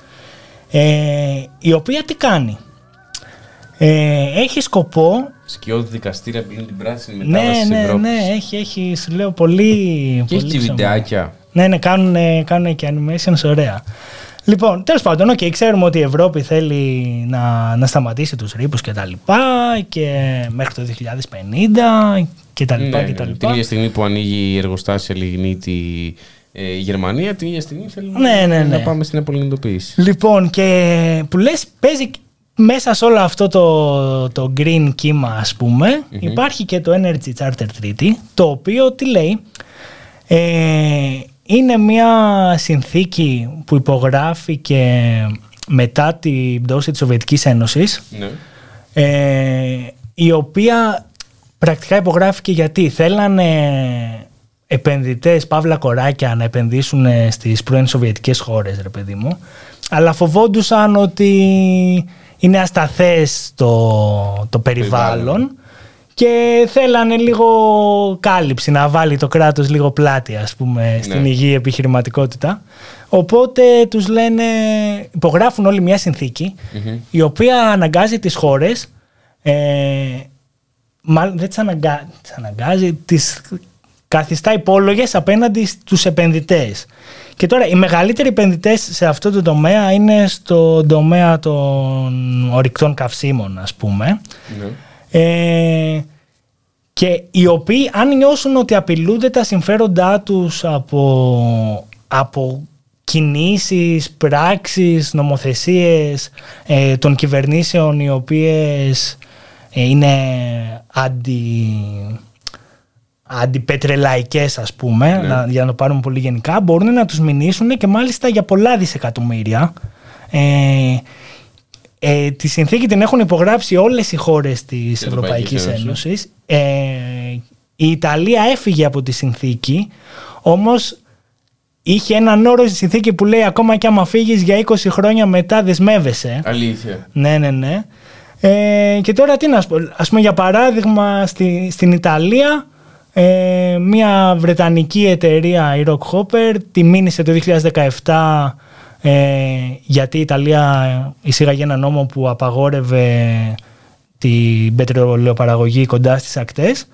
ε, η οποία τι κάνει. Ε, έχει σκοπό Σκιώδη δικαστήρια που την πράσινη ναι, μετάβαση της ναι, Ευρώπης. ναι, έχει, έχει, σου λέω πολύ. Και έχει πολύ και ψωμί. βιντεάκια. Ναι, ναι, κάνουν, κάνουν και animations ωραία. Λοιπόν, τέλος πάντων, okay, ξέρουμε ότι η Ευρώπη θέλει να, να σταματήσει τους ρήπους και τα λοιπά και μέχρι το 2050 και τα λοιπά Ναι, και τα ναι. λοιπά. Την ίδια στιγμή που ανοίγει η εργοστάσια λιγνίτη ε, η Γερμανία, την ίδια στιγμή θέλουμε Ναι, ναι, ναι. να πάμε στην απολυνητοποίηση. Λοιπόν, και που λες παίζει μέσα σε όλο αυτό το, το green κύμα ας πουμε υπάρχει και το Energy Charter Treaty το οποίο τι λέει ε, είναι μια συνθήκη που υπογράφηκε μετά την πτώση της Σοβιετικής Ένωσης Ναι. ε, η οποία πρακτικά υπογράφηκε γιατί θέλανε επενδυτές, παύλα κοράκια να επενδύσουν στις πρώην Σοβιετικές χώρες ρε παιδί μου αλλά φοβόντουσαν ότι είναι ασταθές το, το περιβάλλον Περιβάλλον. Και θέλανε λίγο κάλυψη να βάλει το κράτος λίγο πλάτη ας πούμε στην Ναι. υγιή επιχειρηματικότητα οπότε τους λένε υπογράφουν όλοι μια συνθηκη η οποία αναγκάζει τις χώρες ε, μάλλον δεν τις, αναγκα... τις αναγκάζει τις καθιστά υπόλογες απέναντι στους επενδυτές και τώρα οι μεγαλύτεροι επενδυτές σε αυτό το τομέα είναι στο τομέα των ορυκτών καυσίμων ας πούμε ναι. Ε, και οι οποίοι αν νιώσουν ότι απειλούνται τα συμφέροντά τους από, από κινήσεις, πράξεις, νομοθεσίες ε, των κυβερνήσεων οι οποίες ε, είναι αντι, αντιπετρελαϊκές ας πούμε, να- για να το πάρουμε πολύ γενικά, μπορούν να τους μηνύσουν και μάλιστα για πολλά δισεκατομμύρια. Ε, ε, τη συνθήκη την έχουν υπογράψει όλες οι χώρες της Ευρωπαϊκής Ευρωπαϊκής Ένωσης. Ένωσης. Ε, η Ιταλία έφυγε από τη συνθήκη, όμως είχε έναν όρο στη συνθήκη που λέει ακόμα και άμα φύγεις για 20 χρόνια μετά δεσμεύεσαι. Αλήθεια. Ναι, ναι, ναι. Ε, και τώρα τι να σου πω. Ας πούμε για παράδειγμα στη, στην Ιταλία ε, μια βρετανική εταιρεία η Rockhopper τη μήνυσε το 2017 ε, γιατί η Ιταλία εισήγαγε ένα νόμο που απαγόρευε την πετρελαιοπαραγωγή κοντά στις ακτές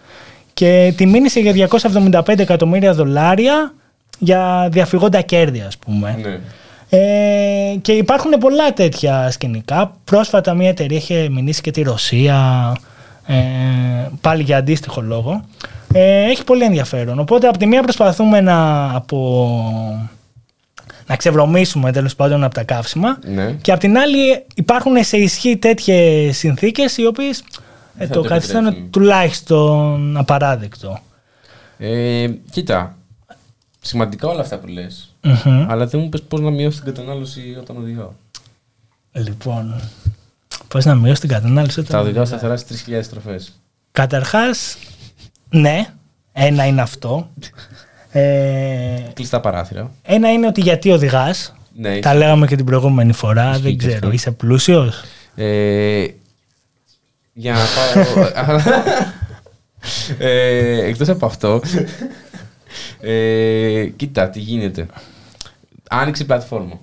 και τη μήνυσε για 275 εκατομμύρια δολάρια για διαφυγόντα κέρδη ας πούμε. Ναι. Ε, και υπάρχουν πολλά τέτοια σκηνικά. Πρόσφατα μια εταιρεία είχε μηνύσει και τη Ρωσία, ε, πάλι για αντίστοιχο λόγο. Ε, έχει πολύ ενδιαφέρον. Οπότε από τη μία προσπαθούμε να, από, να ξεβρωμίσουμε τέλος πάντων από τα καύσιμα Ναι. και από την άλλη υπάρχουν σε ισχύ τέτοιες συνθήκες οι οποίες ε, Θα το το καθιστάνε επιτρέψουν. τουλάχιστον απαράδεκτο. Ε, κοίτα, σημαντικά όλα αυτά που λες. Μμμ. Αλλά δεν μου πες πώς να μειώσει την κατανάλωση όταν οδηγάω. Λοιπόν, πώς να μειώσει την κατανάλωση όταν Θα οδηγάω οδηγάς. σταθερά στις 3.000 στροφές. Καταρχάς, ναι, ένα είναι αυτό. Ε, Κλειστά παράθυρα. ένα είναι ότι γιατί οδηγάς. Ναι, Τα λέγαμε και την προηγούμενη φορά, Ισχύει δεν και ξέρω. αυτό. Είσαι πλούσιος; Ε, για να πάω. ε, εκτός από αυτό. Ε, κοίτα, τι γίνεται. Άνοιξε η πλατφόρμα.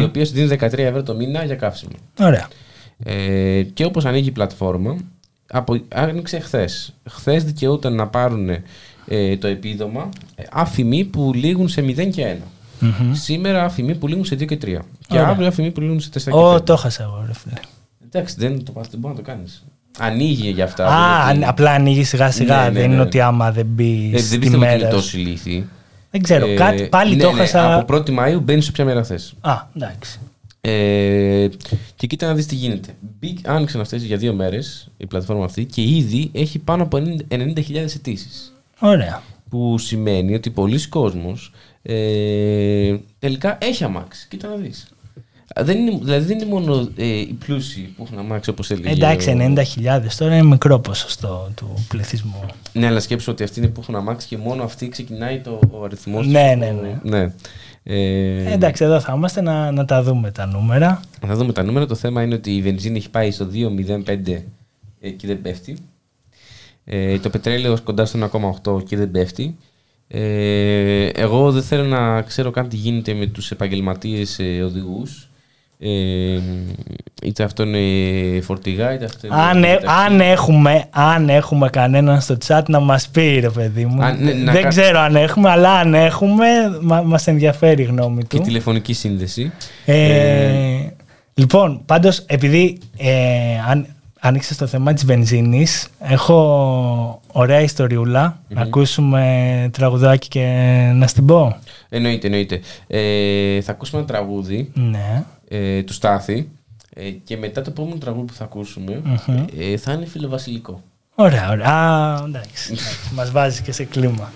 Η οποία σου δίνει 13 ευρώ το μήνα για καύσιμο. Ωραία. Ε, και όπως ανοίγει η πλατφόρμα, από, άνοιξε χθες. Χθες δικαιούταν να πάρουν ε, το επίδομα ε, αφημί που λήγουν σε 0 και 1. Σήμερα αφημί που λήγουν σε 2 και 3. Και Ωραία. αύριο αφημί που λήγουν σε 4 και 5. Ω, το έχασα εγώ, ρε φίλε. Εντάξει, δεν, το, δεν μπορεί να το κάνεις. Ανοίγει για αυτά. Α, δεν είναι- αν- απλά ανοίγεις σιγά σιγά. Ναι, ναι, δεν είναι ναι. ότι άμα δεν μπεις Ε, δεν στη πιστεύω ότι είναι μέρα. τόσο ηλίθιοι. Δεν ξέρω, Ε, κάτι πάλι ναι, το ναι, έχασα. Από 1η Μαου μπαίνεις σε ποια μέρα θες. Α, εντάξει. Ε, και κοίτα να δεις τι γίνεται. Μπήκ, άνοιξαν αυτές για δύο μέρες η πλατφόρμα αυτή και ήδη έχει πάνω από 90 90.000 αιτήσεις. Ωραία. Που σημαίνει ότι πολλοί κόσμος ε, τελικά έχει αμάξι. Κοίτα να δεις. Δεν είναι, δηλαδή δεν είναι μόνο ε, οι πλούσιοι που έχουν αμάξι όπως έλεγε. Εντάξει, ο- 90.000 τώρα είναι μικρό ποσοστό του πληθυσμού. Ναι, αλλά σκέψου ότι αυτοί είναι που έχουν αμάξι και μόνο αυτοί ξεκινάει το, ο αριθμός Ναι, του- ναι, ναι. ναι. Ε, Εντάξει, εδώ θα είμαστε να, να τα δούμε τα νούμερα. Θα δούμε τα νούμερα. Το θέμα είναι ότι η βενζίνη έχει πάει στο 2,05 ε, και δεν πέφτει. Ε, το πετρέλαιο κοντά στο 1,8 και δεν πέφτει. Ε, εγώ δεν θέλω να ξέρω καν τι γίνεται με τους επαγγελματίες ε, οδηγούς. Ε, είτε αυτό είναι φορτηγά, είτε αυτό είναι... Αν, ε- ταξί. αν, έχουμε, αν έχουμε κανέναν στο chat να μας πει ρε παιδί μου. Αν- ναι, να Δεν κα- ξέρω αν έχουμε, αλλά αν έχουμε μα, μας ενδιαφέρει η γνώμη Και του. τηλεφωνική σύνδεση. Ε, λοιπόν, πάντως επειδή ε, αν, άνοιξες το θέμα της βενζίνης, έχω ωραία ιστοριούλα. Να ακούσουμε τραγουδάκι και να στην πω. Εννοείται, εννοείται. Ε, θα ακούσουμε ένα τραγούδι Ναι. ε, του Στάθη ε, και μετά το επόμενο τραγούδι που θα ακούσουμε ε, θα είναι φιλοβασιλικό. Ωραία, ωραία. Α, εντάξει. εντάξει. Μας βάζει και σε κλίμα.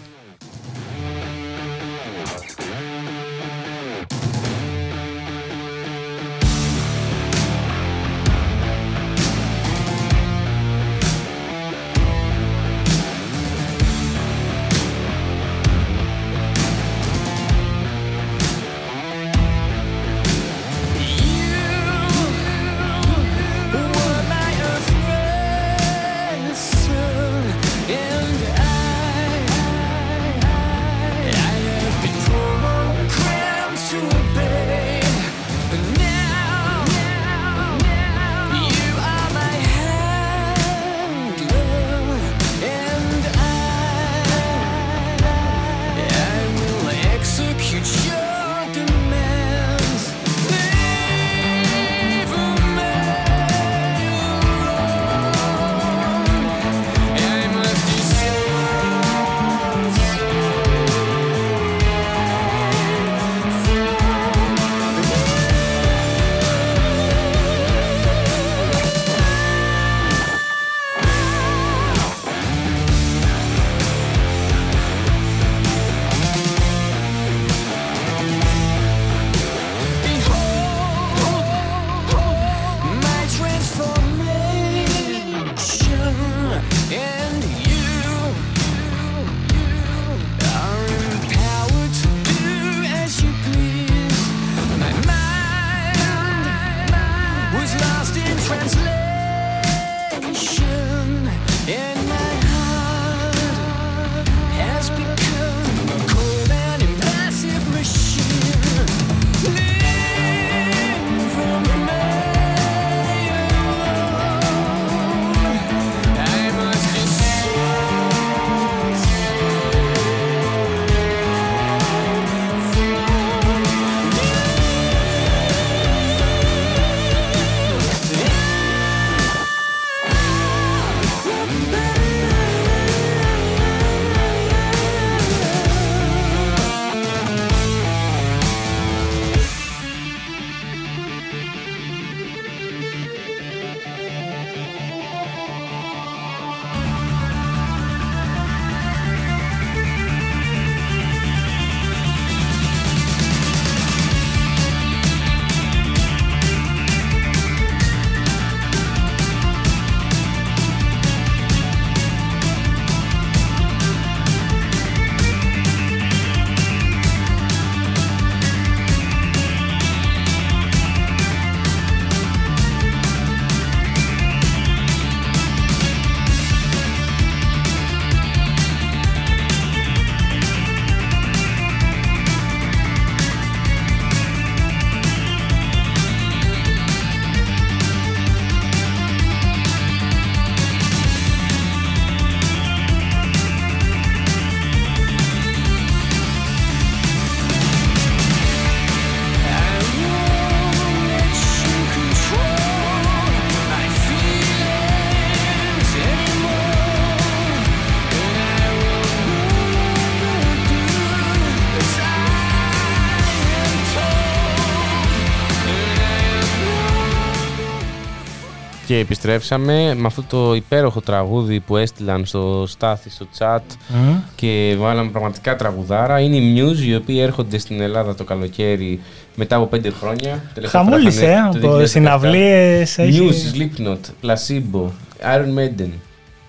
Και επιστρέψαμε με αυτό το υπέροχο τραγούδι που έστειλαν στο Στάθη, στο chat Μμ. και βάλαμε πραγματικά τραγουδάρα. Είναι οι Muse οι οποίοι έρχονται στην Ελλάδα το καλοκαίρι μετά από πέντε χρόνια. Τελευταία φορά Χαμούλησε, είχαν ε, το από 2017. συναυλίες έχει- Muse, Slipknot, Placebo, Iron Maiden.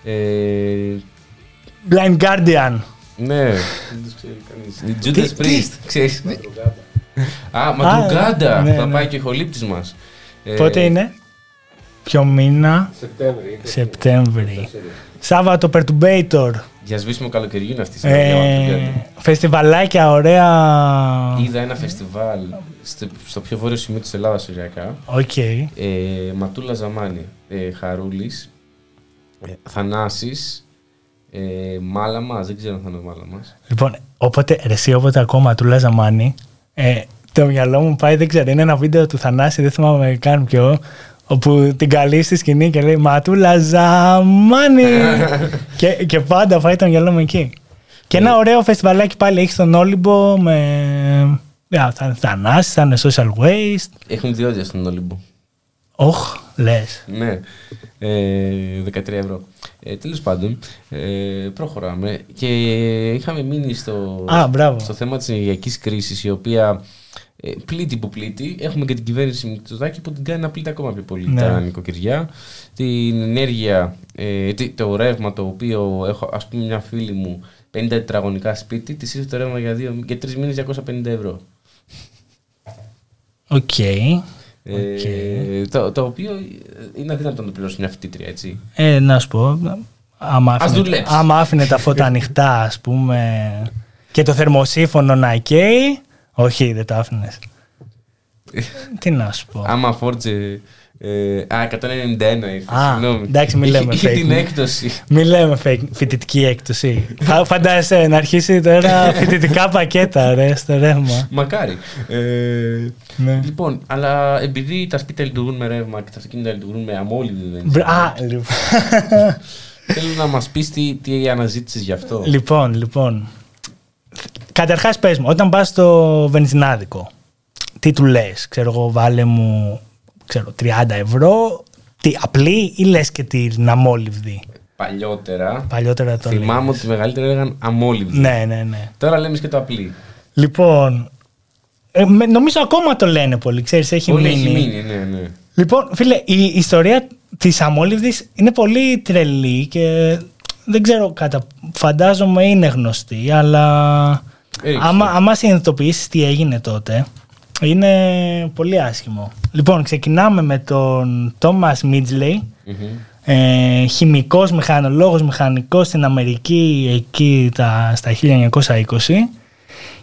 Ε, Blind Guardian. ναι, δεν τους ξέρει κανείς. Judas Τι- τι- Priest, ξέρεις. Α, Madrugada, ναι, θα ναι. πάει και ο ηχολήπτης μας. Ε, Πότε είναι; Ποιο μήνα; Σεπτέμβρη. Σάββατο Perturbator. Για σβήσιμο καλοκαιριού είναι αυτή η συναυλία Ε, Madrugada. φεστιβαλάκια ωραία. Είδα ένα φεστιβάλ στο, στο πιο βόρειο σημείο της Ελλάδας οριακά. Οκ. Ε, Ματούλα Ζαμάνη, ε, Χαρούλης, ε, Θανάσης, ε, Μάλαμας, δεν ξέρω αν θα είναι ο Μάλαμας. Λοιπόν, όποτε, ρε, εσύ όποτε ακόμα του Λαζαμάνι, ε, το μυαλό μου πάει, δεν ξέρω, είναι ένα βίντεο του Θανάση, δεν θυμάμαι καν ποιο, όπου την καλεί στη σκηνή και λέει «Ματούλα Ζαμάνι» και, και πάντα πάει το μυαλό μου εκεί. Και ένα ωραίο φεστιβαλάκι πάλι έχει στον Όλυμπο με... Yeah, θα είναι Θανάση, θα είναι Social Waste. Έχουν διόδια στον Ολύμπο. Όχ, λες. Ναι, ε, 13 ευρώ. Ε, Τέλος πάντων, ε, προχωράμε και είχαμε μείνει στο, Α, μπράβο. στο θέμα της ενεργειακής κρίσης η οποία ε, πλήττει που πλήττει. Έχουμε και την κυβέρνηση Μητσοτάκη που την κάνει να πλήττει ακόμα πιο πολύ Ναι. τα νοικοκυριά. Την ενέργεια, ε, τι- το ρεύμα το οποίο έχω, ας πούμε μια φίλη μου 50 τετραγωνικά σπίτι, της ήρθε το ρεύμα για, δύο, για τρεις μήνες 250 ευρώ. Οκ. Ε, το, το οποίο είναι αδύνατο να το πληρώσει μια φοιτήτρια, έτσι. Ε, να σου πω, άμα Ας άφηνε, δουλέψει. άμα άφηνε τα φώτα ανοιχτά, ας πούμε, και το θερμοσύφωνο να καίει, όχι, δεν το άφηνες. Τι να σου πω. Άμα φόρτζε. Ε, α, 191 ήρθε. Α, συγγνώμη. εντάξει, μην Είχε- λέμε είχε fake την news. έκπτωση. Μην λέμε fake, φοιτητική έκπτωση. Φα- Φαντάζεσαι να αρχίσει τώρα φοιτητικά πακέτα ρε, στο ρεύμα. Μακάρι. Ε, Ναι. Λοιπόν, αλλά επειδή τα σπίτια λειτουργούν με ρεύμα και τα αυτοκίνητα λειτουργούν με αμόλυβη βενζίνη, Μπρ- Α, λοιπόν. θέλω να μας πεις τι, τι αναζήτησες γι' αυτό. Λοιπόν, λοιπόν. Καταρχάς πες μου, όταν πας στο βενζινάδικο, τι του λες, ξέρω εγώ, βάλε μου, ξέρω, 30 ευρώ, τι, απλή ή λες και την αμόλυβδη; Παλιότερα, Παλιότερα το θυμάμαι λέγες. ότι οι μεγαλύτεροι έλεγαν αμόλυβη. Ναι, ναι, ναι. Τώρα λέμε και το απλή. Λοιπόν, ε, με- νομίζω ακόμα το λένε πολύ, ξέρεις, έχει Πολύ μείνει. έχει μείνει, ναι, ναι. Λοιπόν, φίλε, η ιστορία της αμόλυβδης είναι πολύ τρελή και δεν ξέρω κατά... Φαντάζομαι είναι γνωστή, αλλά Έριξε. άμα, άμα συνειδητοποιήσεις τι έγινε τότε, είναι πολύ άσχημο. Λοιπόν, ξεκινάμε με τον Τόμας Μίτζλεϊ, Μμμ. ε, χημικός, μηχανολόγος, μηχανικός στην Αμερική εκεί τα, στα 1920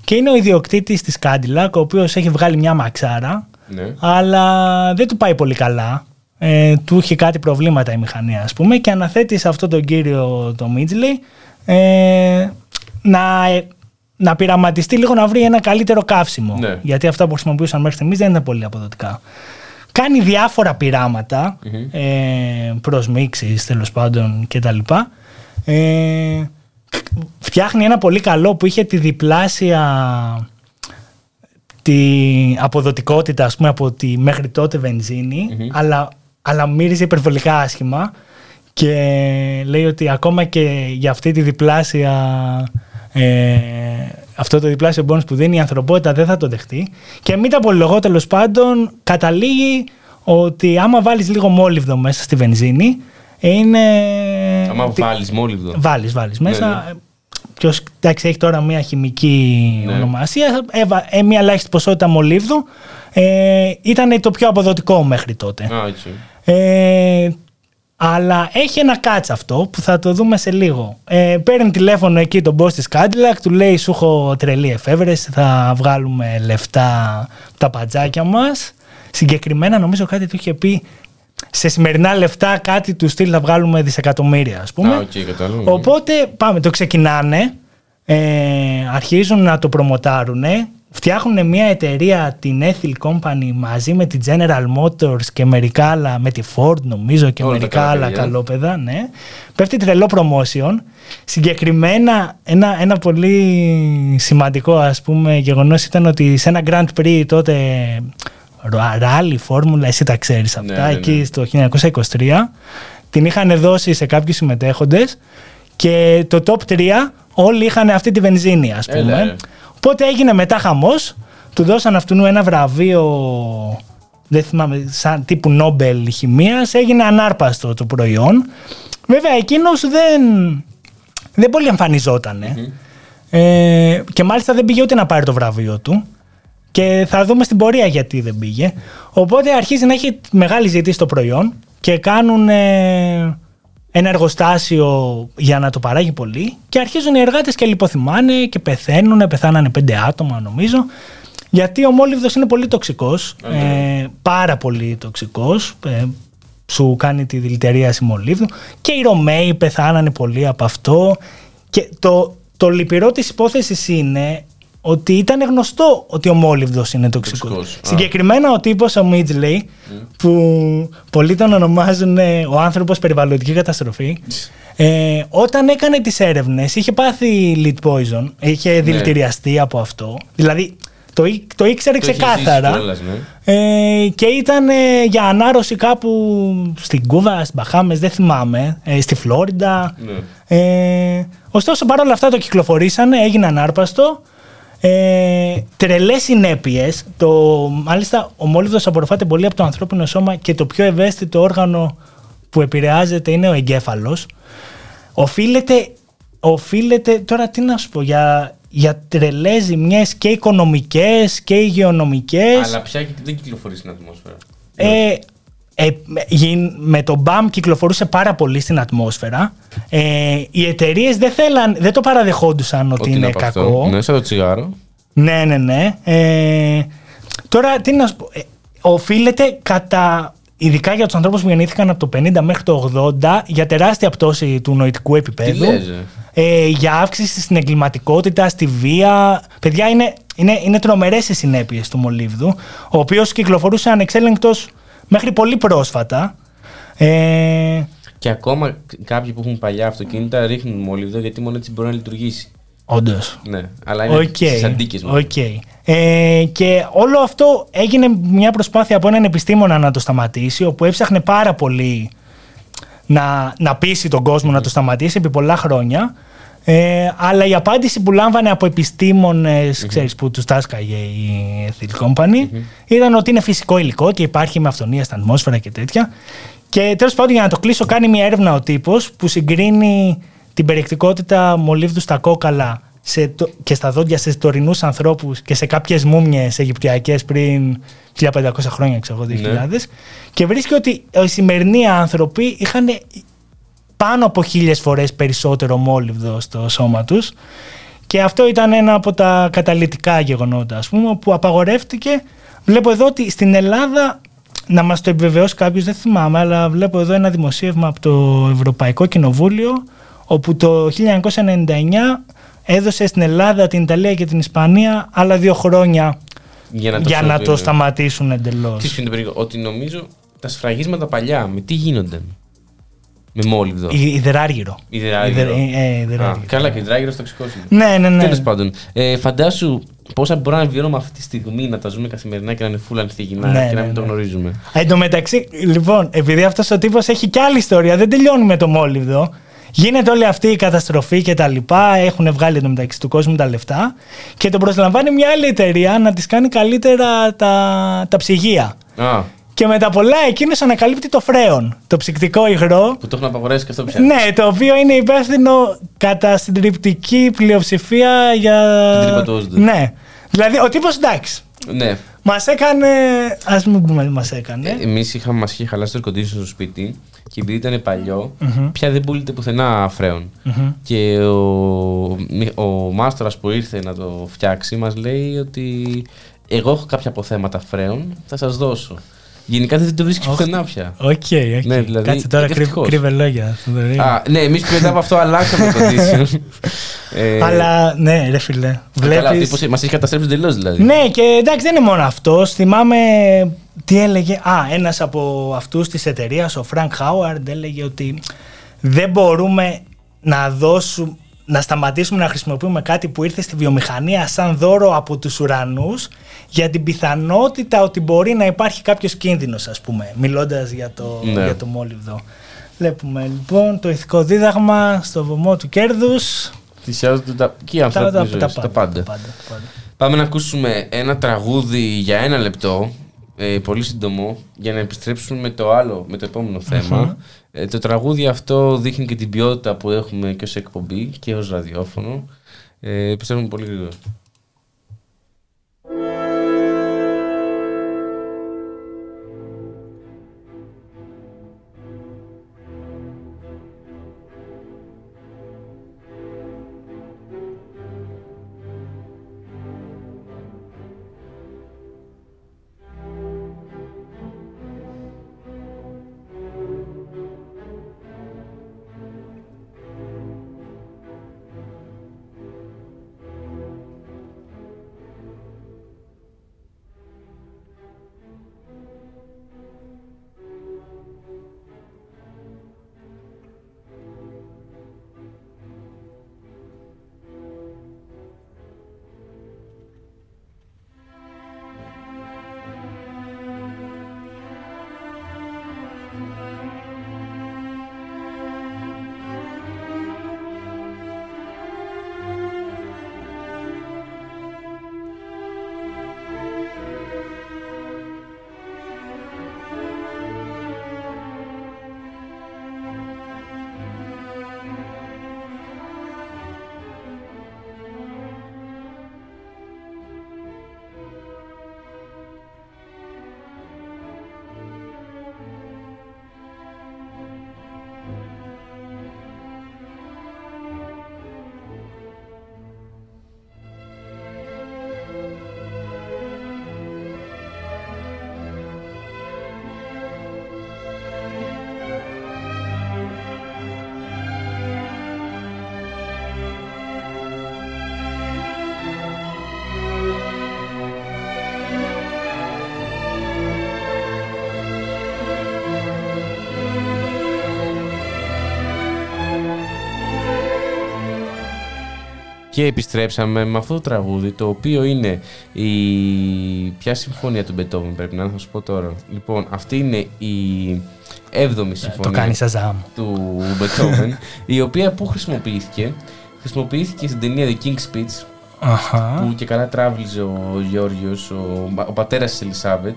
και είναι ο ιδιοκτήτης της Cadillac, ο οποίος έχει βγάλει μια μαξάρα Ναι. αλλά δεν του πάει πολύ καλά. Ε, του είχε κάτι προβλήματα η μηχανή, ας πούμε, και αναθέτει σε αυτόν τον κύριο το Μίτζλey ε, να, ε, να πειραματιστεί λίγο να βρει ένα καλύτερο καύσιμο. Ναι. Γιατί αυτά που χρησιμοποιούσαν μέχρι στιγμής δεν ήταν πολύ αποδοτικά. Κάνει διάφορα πειράματα, ε, προσμίξεις τέλος πάντων κτλ. Ε, φτιάχνει ένα πολύ καλό που είχε τη διπλάσια τη αποδοτικότητα ας πούμε από τη μέχρι τότε βενζίνη αλλά, αλλά μύριζε υπερβολικά άσχημα και λέει ότι ακόμα και για αυτή τη διπλάσια ε, αυτό το διπλάσιο μπόνους που δίνει η ανθρωπότητα δεν θα το δεχτεί και μην τα πολυλογώ τέλος πάντων καταλήγει ότι άμα βάλεις λίγο μόλιβδο μέσα στη βενζίνη είναι... Άμα τι- βάλεις μόλιβδο. Βάλεις, βάλεις μέσα. ναι. Ποιος εντάξει, έχει τώρα μια χημική Ναι. ονομασία, έβα, ε, μια ελάχιστη ποσότητα μολύβδου. Ε, ήταν το πιο αποδοτικό μέχρι τότε. Α, έτσι. Ε, αλλά έχει ένα κάτσα αυτό που θα το δούμε σε λίγο. Ε, παίρνει τηλέφωνο εκεί τον boss της Cadillac, του λέει σου έχω τρελή εφεύρεση, θα βγάλουμε λεφτά από τα μπατζάκια μας. Συγκεκριμένα νομίζω κάτι του είχε πει σε σημερινά λεφτά κάτι του στυλ θα βγάλουμε δισεκατομμύρια ας πούμε. Α, οκ, κατάλαβα. Οπότε πάμε, το ξεκινάνε, ε, αρχίζουν να το προμοτάρουν, φτιάχνουν μια εταιρεία, την Ethyl Company, μαζί με τη General Motors και μερικά άλλα, με τη Ford νομίζω και Όλα τα μερικά καλά άλλα παιδιά. καλόπαιδα, ναι. Πέφτει τρελό promotion. Συγκεκριμένα ένα, ένα πολύ σημαντικό ας πούμε γεγονός ήταν ότι σε ένα Grand Prix τότε ρα- ράλι, φόρμουλα, εσύ τα ξέρεις αυτά, Ναι, ναι, ναι. εκεί στο 1923. Την είχαν δώσει σε κάποιους συμμετέχοντες και το top 3 όλοι είχαν αυτή τη βενζίνη ας Έλα, πούμε. ρε. Οπότε έγινε μετά χαμός, του δώσαν αυτού ένα βραβείο δεν θυμάμαι, σαν τύπου Νόμπελ χημίας, έγινε ανάρπαστο το προϊόν. Βέβαια εκείνος δεν, δεν πολύ εμφανιζότανε. Ε, και μάλιστα δεν πήγε ούτε να πάρει το βραβείο του. Και θα δούμε στην πορεία γιατί δεν πήγε. Οπότε αρχίζει να έχει μεγάλη ζήτηση το προϊόν και κάνουν ε, ένα εργοστάσιο για να το παράγει πολύ και αρχίζουν οι εργάτες και λιποθυμάνε και πεθαίνουν, πεθάνανε πέντε άτομα νομίζω γιατί ο μόλιβδος είναι πολύ τοξικός, ε, πάρα πολύ τοξικός, ε, σου κάνει τη δηλητηρίαση μολύβδου και οι Ρωμαίοι πεθάνανε πολύ από αυτό και το, το λυπηρό της υπόθεσης είναι ότι ήταν γνωστό ότι ο μόλιβδος είναι τοξικός. Τοξικός, α. Συγκεκριμένα ο τύπος ο Μίτζλεϊ που πολλοί τον ονομάζουν ε, ο άνθρωπος περιβαλλοντική καταστροφή ε, όταν έκανε τις έρευνες είχε πάθει lead poison, είχε δηλητηριαστεί από αυτό. Δηλαδή το, ή- το ήξερε Το έχεις ξεκάθαρα. ζήσει κιόλας, ναι. Ε, και ήταν ε, για ανάρρωση κάπου στην Κούβα, στις Μπαχάμες, δεν θυμάμαι, ε, στη Φλόριντα. Ναι. Ε, ωστόσο παρόλα αυτά το κυκλοφορήσανε, έγινε ανάρπαστο. Ε, τρελές συνέπειες. Το, μάλιστα ο μόλιβδος απορροφάται πολύ από το ανθρώπινο σώμα και το πιο ευαίσθητο όργανο που επηρεάζεται είναι ο εγκέφαλος. Οφείλεται, οφείλεται τώρα τι να σου πω, για, για τρελές ζημιές και οικονομικές και υγειονομικές. Αλλά πια και δεν κυκλοφορεί στην ατμόσφαιρα. Ε, ε, με- γι- με το BAM κυκλοφορούσε πάρα πολύ στην ατμόσφαιρα. Ε, οι εταιρείες δεν, θέλαν, δεν το παραδεχόντουσαν ότι, είναι από αυτό. κακό. Ναι, σαν το τσιγάρο. Ναι, ναι, ναι. Ε, τώρα, τι να σου πω. Ε, οφείλεται κατά. Ειδικά για τους ανθρώπους που γεννήθηκαν από το 50 μέχρι το 80 για τεράστια πτώση του νοητικού επίπεδου. λες, ε; ε, για αύξηση στην εγκληματικότητα, στη βία. Παιδιά, είναι, είναι, είναι τρομερές οι συνέπειες του μολύβδου, ο οποίος κυκλοφορούσε ανεξέλεγκτος μέχρι πολύ πρόσφατα. Ε, Και ακόμα κάποιοι που έχουν παλιά αυτοκίνητα ρίχνουν μόλιβδο γιατί μόνο έτσι μπορεί να λειτουργήσει. Όντως. Ναι, αλλά είναι Οκ. στις αντίκες μόνο. οκ. Ε, και όλο αυτό έγινε μια προσπάθεια από έναν επιστήμονα να το σταματήσει, όπου έψαχνε πάρα πολύ να, να πείσει τον κόσμο να το σταματήσει επί πολλά χρόνια. Ε, αλλά η απάντηση που λάμβανε από επιστήμονες, ξέρεις, που τους τα 'σκαγε η Ethyl Company ήταν ότι είναι φυσικό υλικό και υπάρχει με αυθονία στην ατμόσφαιρα και τέτοια. Και τέλος πάντων για να το κλείσω κάνει μια έρευνα ο τύπος που συγκρίνει την περιεκτικότητα μολύβδου στα κόκαλα σε, το- και στα δόντια σε τωρινούς ανθρώπους και σε κάποιες μούμιες αιγυπτιακές πριν 1500 χρόνια, ξέρω εγώ, 2000 και βρίσκει ότι οι σημερινοί άνθρωποι είχαν πάνω από χίλιες φορές περισσότερο μόλυβδο στο σώμα τους και αυτό ήταν ένα από τα καταλητικά γεγονότα ας πούμε που απαγορεύτηκε βλέπω εδώ ότι στην Ελλάδα να μας το επιβεβαιώσει κάποιος δεν θυμάμαι αλλά βλέπω εδώ ένα δημοσίευμα από το Ευρωπαϊκό Κοινοβούλιο όπου το 1999 έδωσε στην Ελλάδα, την Ιταλία και την Ισπανία άλλα δύο χρόνια Για να το, για να το σώζουν. σταματήσουν εντελώς. Τι σου είναι περίεργο, ότι νομίζω τα σφραγίσματα παλιά με τι γίνονται. Με μόλιβδο. Η- Ιδεράργυρο. Υδεράργυρο. Ιδε- ε, Α, ιδεράργυρο. καλά και υδράγυρο τοξικό είναι. Ναι, ναι, ναι. Τέλος πάντων, ε, φαντάσου πόσα μπορούμε να βιώνουμε αυτή τη στιγμή να τα ζούμε καθημερινά και να είναι φούλα ανθιγεινά Ναι, και να ναι, μην το ναι. γνωρίζουμε. Εν τω μεταξύ, λοιπόν, επειδή αυτός ο τύπος έχει και άλλη ιστορία, δεν τελειώνει με το μόλιβδο. Γίνεται όλη αυτή η καταστροφή και τα λοιπά. Έχουν βγάλει το μεταξύ του κόσμου τα λεφτά και τον προσλαμβάνει μια άλλη εταιρεία να της κάνει καλύτερα τα, τα ψυγεία. Α, Και με τα πολλά εκείνος ανακαλύπτει το φρέον, το ψυκτικό υγρό. που το έχουν απαγορεύσει και αυτό πια. Ναι, το οποίο είναι υπεύθυνο κατά συντριπτική πλειοψηφία για. Την τρυπατόζοντα. Ναι. Δηλαδή, ο τύπος εντάξει. Ναι. Μας έκανε. Α μην πούμε, μας έκανε. Εμείς είχαμε μας είχε χαλάσει το air conditioning στο σπίτι και επειδή ήταν παλιό, πια δεν πουλείται πουθενά φρέον. Και ο, μη- ο μάστορας που ήρθε να το φτιάξει μας λέει ότι εγώ έχω κάποια αποθέματα φρέον, θα σας δώσω. Γενικά δεν το βρίσκεις πουθενά πια. OK, OK. Ναι, δηλαδή, Κάτσε τώρα, κρύβ, ευτυχώς. κρύβε λόγια. Θοδωρή. Α, ναι, εμείς μετά από αυτό αλλάξαμε το aircondition. ε, Αλλά ναι, ρε φιλέ. Καλά, ο Βλέπεις... τύπος μας έχει καταστρέψει τελείως δηλαδή. Ναι, και εντάξει, δεν είναι μόνο αυτός. Θυμάμαι τι έλεγε. Α, ένας από αυτούς της εταιρείας, ο Φρανκ Χάουαρντ, έλεγε ότι δεν μπορούμε να δώσουμε. Να σταματήσουμε να χρησιμοποιούμε κάτι που ήρθε στη βιομηχανία σαν δώρο από τους ουρανούς για την πιθανότητα ότι μπορεί να υπάρχει κάποιος κίνδυνος ας πούμε μιλώντας για το, Ναι. για το μόλιβδο. Βλέπουμε λοιπόν το ηθικό δίδαγμα στο βωμό του κέρδους Θυσιάζονται τα... και οι τα, ανθρώπινες τα, ζωές, τα, τα πάντα, πάντα. τα πάντα, τα πάντα. Πάμε να ακούσουμε ένα τραγούδι για ένα λεπτό, ε, πολύ σύντομο, για να επιστρέψουμε με το άλλο, με το επόμενο θέμα. Ε, το τραγούδι αυτό δείχνει και την ποιότητα που έχουμε και ως εκπομπή και ως ραδιόφωνο. Ε, επιστρέφουμε πολύ γρήγορα. Και επιστρέψαμε με αυτό το τραγούδι, το οποίο είναι η. Ποια συμφωνία του Μπετόβεν πρέπει να είναι, θα σου πω τώρα. Λοιπόν, αυτή είναι η 7η Το συμφωνία κάνει Σαζάμ. του Μπετόβεν, η οποία που χρησιμοποιήθηκε. Χρησιμοποιήθηκε στην ταινία The King's Speech, Αχα. που και καλά τράβηζε ο Γιώργος, ο, ο πατέρας της Ελισάβετ.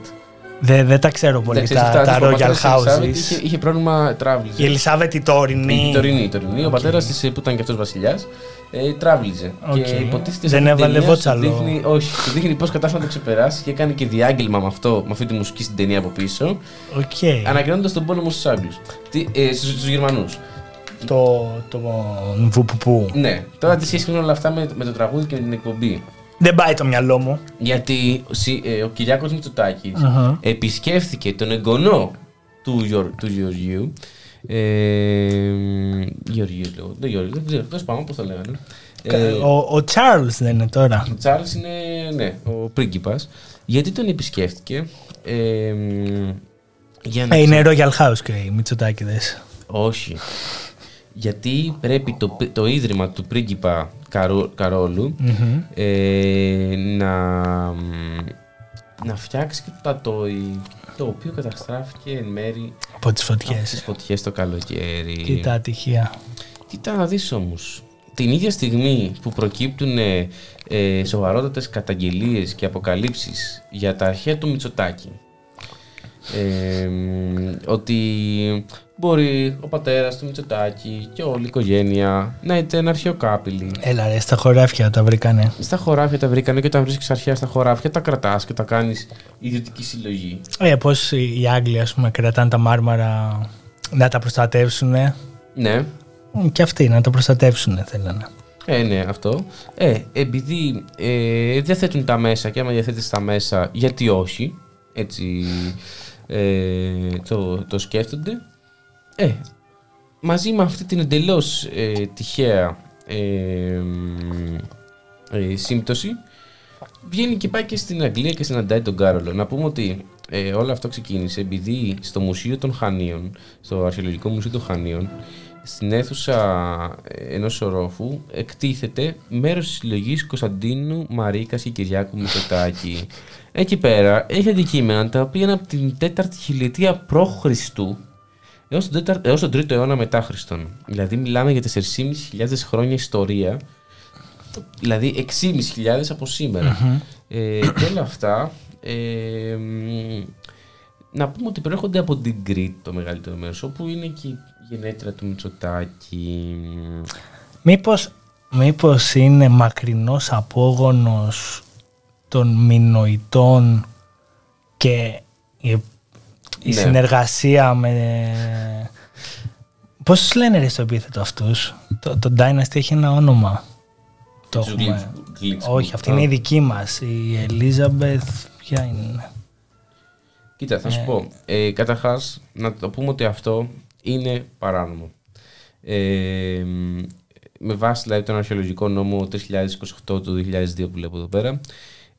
Δεν, δεν τα ξέρω πολύ Εντάξει, τα, αυτά, τα ο Royal πατέρας της Ελισάβετ Houses. Είχε, είχε πρόβλημα τράβλιζε. Η Ελισάβετ η τωρινή. Η τωρινή, η τωρινή. Ο πατέρας της που ήταν και αυτός βασιλιάς, ε, τράβλιζε. Οκ. Και υποτίθεται Δεν σε αυτή την έβαλε ταινία σου βότσαλο. Δείχνει, όχι, σου δείχνει πώς κατάφερε να το ξεπεράσει και έκανε και διάγγελμα με αυτό, με αυτή τη μουσική στην ταινία από πίσω. Οκ. Ανακοινώνοντας τον πόλεμο στους Άγγλους. Ε, στους Γερμανούς. Το, το βουπουπού. Ναι. Τώρα τι σχέση έχουν όλα αυτά με, με το τραγούδι και με την εκπομπή. Δεν πάει το μυαλό μου. Γιατί σι- ε, ο Κυριάκος Μητσοτάκης Αχα. επισκέφθηκε τον εγγονό του, Γιω- του Γεωργίου. Ε, Γεωργίου λέω. Δεν Γεωργίου, δεν ξέρω. Τέλος πάντων, πώ το λέγανε. Ε, Ο, ο Charles δεν είναι τώρα. ο Τσάρλς είναι ναι, ο πρίγκιπας. Γιατί τον επισκέφτηκε. Ε, για να Ε, είναι ξε- Royal House και οι Μητσοτάκηδες. Όχι. Γιατί πρέπει το, το ίδρυμα του πρίγκιπα Καρό- Καρόλου Μμμ. ε, να, να φτιάξει και το τατόι το οποίο καταστράφηκε εν μέρη Από τις από τις φωτιές. φωτιές το καλοκαίρι. Κοίτα ατυχία. Κοίτα να δεις όμως. Την ίδια στιγμή που προκύπτουν ε, ε, σοβαρότατες καταγγελίες και αποκαλύψεις για τα αρχαία του Μητσοτάκη ε, μ, ότι μπορεί ο πατέρας του Μητσοτάκη και όλη η οικογένεια να ήταν αρχαιοκάπηλοι. Έλα ρε, στα χωράφια τα βρήκανε. Στα χωράφια τα βρήκανε και όταν βρίσκεις αρχαία στα χωράφια τα κρατάς και τα κάνεις ιδιωτική συλλογή. Ε, πώς οι Άγγλοι, ας πούμε, κρατάνε τα μάρμαρα να τα προστατεύσουν. Ναι, Και αυτοί να τα προστατεύσουν θέλανε. Ε, ναι, αυτό. Ε, επειδή ε, διαθέτουν τα μέσα και άμα διαθέτεις τα μέσα, γιατί όχι, έτσι ε, το, το σκέφτονται. Ε, μαζί με αυτή την εντελώς ε, τυχαία ε, μ, ε, σύμπτωση, βγαίνει και πάει και στην Αγγλία και συναντάει τον Κάρολο. Να πούμε ότι ε, όλο αυτό ξεκίνησε επειδή στο Μουσείο των Χανίων, στο Αρχαιολογικό Μουσείο των Χανίων, στην αίθουσα ενός ορόφου εκτίθεται μέρος της συλλογής Κωνσταντίνου Μαρίκας και Κυριάκου Μητσοτάκη. Εκεί πέρα έχει αντικείμενα τα οποία είναι από την 4η χιλιετία π.Χ. έως τον, 4ο, έως τον 3ο αιώνα μετά Χριστόν. Δηλαδή μιλάμε για 4.500 χρόνια ιστορία, δηλαδή 6.500 από σήμερα. Ε, και όλα αυτά ε, μ, να πούμε ότι προέρχονται από την Κρήτη το μεγαλύτερο μέρος, όπου είναι και η γενέτειρα του Μητσοτάκη. Μήπως, μήπως είναι μακρινός απόγονος των Μινοητών και η, η Ναι. συνεργασία με... Πώς τους λένε ρε στο επίθετο αυτούς; Το, το Dynasty έχει ένα όνομα. Το Τους έχουμε. Γλίτς- Γλίτς- Όχι, αυτή Α. είναι η δική μας. Η Ελίζαμπεθ, ποια είναι; Κοίτα, θα σου Ε. πω. Ε, Καταρχάς, να το πούμε ότι αυτό είναι παράνομο. Ε, μ, με βάση δηλαδή τον αρχαιολογικό νόμο 3028 του 2002 που βλέπω εδώ πέρα,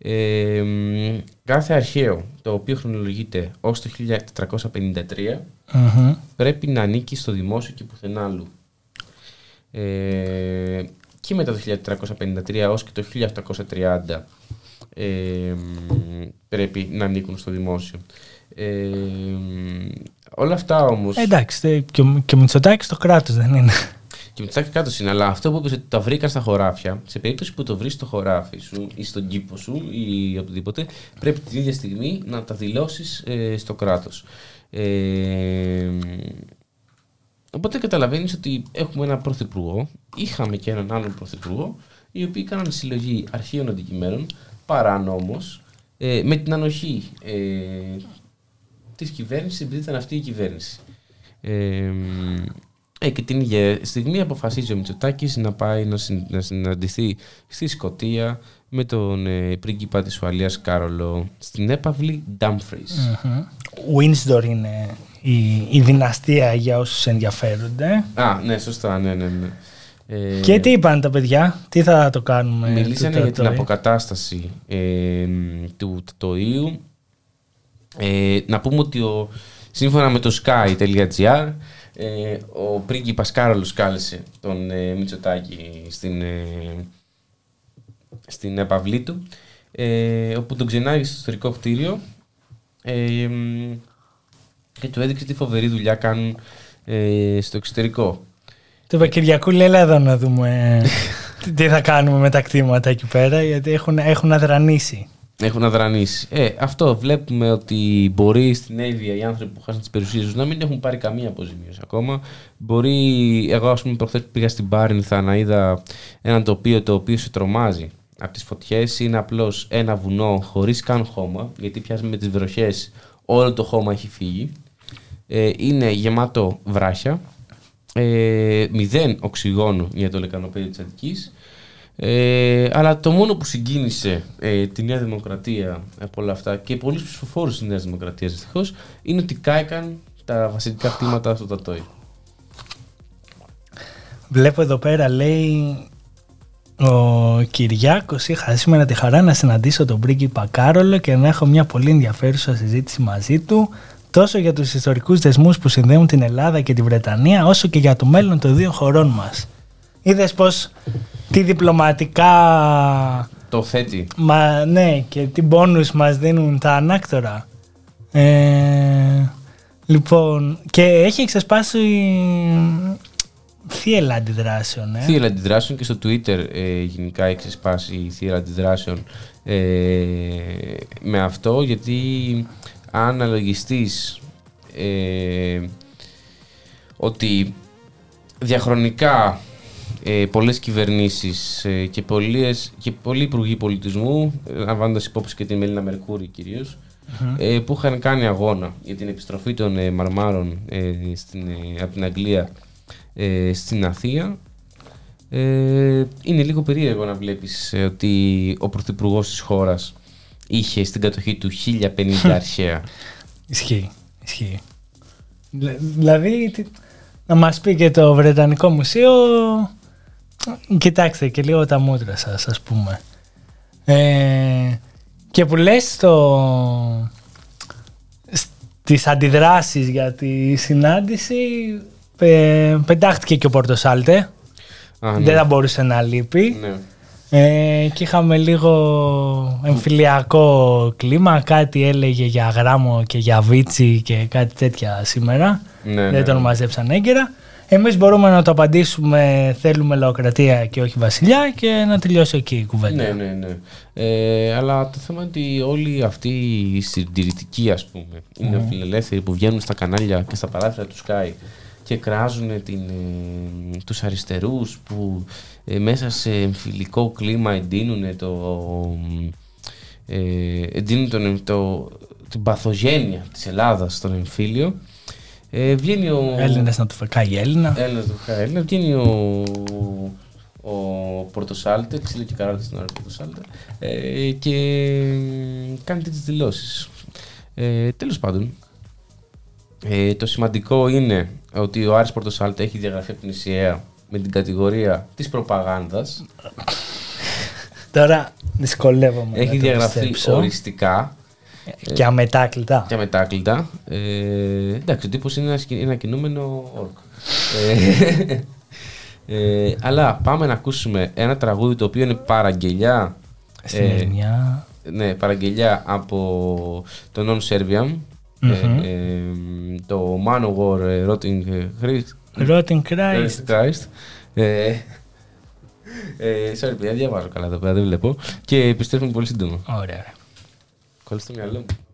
ε, μ, κάθε αρχαίο το οποίο χρονολογείται ως το 1453 Μμμ. πρέπει να ανήκει στο δημόσιο και πουθενά άλλου. Ε, και μετά το 1453 ως και το 1830 ε, μ, πρέπει να ανήκουν στο δημόσιο. Ε, μ, όλα αυτά όμως... Ε, εντάξει, τε- και ο, και ο Μητσοτάκης το κράτος δεν είναι. Και Μητσοτάκη κάτω είναι, αλλά αυτό που είπες ότι τα βρήκαν στα χωράφια, σε περίπτωση που το βρεις στο χωράφι σου ή στον κήπο σου ή οπουδήποτε, πρέπει την ίδια στιγμή να τα δηλώσεις στο κράτος. Ε, οπότε καταλαβαίνεις ότι έχουμε έναν πρωθυπουργό, είχαμε και έναν άλλον πρωθυπουργό, οι οποίοι κάναν συλλογή αρχείων αντικειμένων παράνομος, ε, με την ανοχή ε, της κυβέρνησης, επειδή ήταν αυτή η κυβέρνηση. Ε, ε, και την ίδια στιγμή αποφασίζει ο Μητσοτάκης να πάει να, συν- να συναντηθεί στη Σκωτία με τον ε, πρίγκιπα της Ουαλίας Κάρολο στην έπαυλη Dumfries. Windsor είναι η, η δυναστεία για όσους ενδιαφέρονται. Α, ναι, σωστά, ναι, ναι, ναι. Ε, Και τι είπαν τα παιδιά, τι θα το κάνουμε. Μιλήσανε το για την τρατόι; αποκατάσταση ε, μ, του τοίου. Ε, να πούμε ότι ο, σύμφωνα με το sky.gr ε, ο πρίγκιπας Κάρολος κάλεσε τον ε, Μητσοτάκη στην, ε, στην επαυλή του ε, όπου τον ξενάγει στο ιστορικό κτίριο ε, μ, και του έδειξε τι φοβερή δουλειά κάνουν ε, στο εξωτερικό. Το είπε Κυριακού, λέει, έλα εδώ να δούμε τι- τι θα κάνουμε με τα κτήματα εκεί πέρα, γιατί έχουν, έχουν αδρανήσει. Έχουν αδρανήσει. Ε, αυτό βλέπουμε ότι μπορεί στην Εύβοια οι άνθρωποι που χάσαν τις περιουσίες τους να μην έχουν πάρει καμία αποζημίωση ακόμα. Μπορεί, εγώ ας πούμε, προχθές που πήγα στην Πάρνηθα να είδα ένα τοπίο το οποίο σε τρομάζει από τις φωτιές. Είναι απλώς ένα βουνό χωρίς καν χώμα, γιατί πια με τις βροχές όλο το χώμα έχει φύγει. Ε, είναι γεμάτο βράχια. Ε, μηδέν οξυγόνο για το λεκανοπέδιο της Αττικής. Ε, αλλά το μόνο που συγκίνησε ε, τη Νέα Δημοκρατία από όλα αυτά και πολλούς ψηφοφόρους της Νέας Δημοκρατίας δυστυχώς είναι ότι κάηκαν τα βασιλικά κτήματα στο Τατόι. Βλέπω εδώ πέρα, λέει ο Κυριάκος, είχα σήμερα τη χαρά να συναντήσω τον πρίγκιπα Κάρολο και να έχω μια πολύ ενδιαφέρουσα συζήτηση μαζί του τόσο για τους ιστορικούς δεσμούς που συνδέουν την Ελλάδα και τη Βρετανία όσο και για το μέλλον των δύο χωρών μας. Είδες πως τι διπλωματικά Το θέτει. Μα ναι, και τι μπόνους μας δίνουν τα ανάκτορα. Ε, λοιπόν, και έχει εξεσπάσει θύελα αντιδράσεων. Ε. Θύελα αντιδράσεων και στο Twitter ε, γενικά έχει ξεσπάσει η θύελα αντιδράσεων ε, με αυτό γιατί αν αναλογιστείς ε, ότι διαχρονικά ε, πολλές κυβερνήσεις ε, και, πολλές, και πολλοί υπουργοί πολιτισμού, ε, λαμβάνοντας υπόψη και την Μελίνα Μερκούρη κυρίως, ε, που είχαν κάνει αγώνα για την επιστροφή των ε, μαρμάρων ε, στην, ε, από την Αγγλία ε, στην Αθήνα. Ε, είναι λίγο περίεργο να βλέπεις ε, ότι ο πρωθυπουργός της χώρας είχε στην κατοχή του 1050 αρχαία. Ισχύει, ισχύει. Δηλα- Δηλαδή, τι- να μας πει και το Βρετανικό Μουσείο, κοιτάξτε και λίγο τα μούτρα σας, ας πούμε. Ε, και που λες στο, στις αντιδράσεις για τη συνάντηση, Ε, πετάχτηκε και ο Πορτοσάλτε. Α, Δεν ναι. θα μπορούσε να λείπει. Ναι. Ε, και είχαμε λίγο εμφυλιακό κλίμα. Κάτι έλεγε για γράμμο και για βίτσι και κάτι τέτοια σήμερα. Ναι, Δεν ναι, τον ναι. μαζέψαν έγκαιρα. Εμείς μπορούμε να το απαντήσουμε θέλουμε λαοκρατία και όχι βασιλιά και να τελειώσει εκεί η κουβέντα. Ναι, ναι, ναι. Ε, αλλά το θέμα είναι ότι όλοι αυτοί οι συντηρητικοί, ας πούμε, οι Μμμ. νεοφιλελεύθεροι που βγαίνουν στα κανάλια και στα παράθυρα του Sky και κράζουν την, ε, τους αριστερούς που ε, μέσα σε εμφυλικό κλίμα εντείνουν το... Ε, εντείνουν τον, το, την παθογένεια της Ελλάδας στον εμφύλιο. Ε, βγαίνει ο... Έλληνες να του φεκάει Έλληνα. Έλληνας του φεκάει Έλληνα. Βγαίνει ο, ο Πορτοσάλτε, ξύλο και καράτη στην ώρα Πορτοσάλτε, ε, και μ, κάνει τέτοιες δηλώσεις. Ε, τέλος πάντων, ε, το σημαντικό είναι ότι ο Άρης Πορτοσάλτε έχει διαγραφεί από την ΙΣΙΑ με την κατηγορία της προπαγάνδας. Τώρα δυσκολεύομαι έχει να το διαγραφεί πιστέψω. οριστικά. Και αμετάκλητα. Και αμετάκλητα. Ε, εντάξει, ο τύπος είναι ένα, σκη- ένα κινούμενο όρκ. Ε, ε, αλλά πάμε να ακούσουμε ένα τραγούδι το οποίο είναι παραγγελιά. Στην ε, Ερμιά. ναι, παραγγελιά από το Non Serbian. Μμμ. ε, ε, το Manowar ε, Rotting ε, Christ. Rotting Christ. Christ. Ε, ε, sorry, παιδιά, διαβάζω καλά εδώ πέρα, δεν βλέπω. Και επιστρέφουμε πολύ σύντομα. Ωραία. Ωραία. Κολλή στο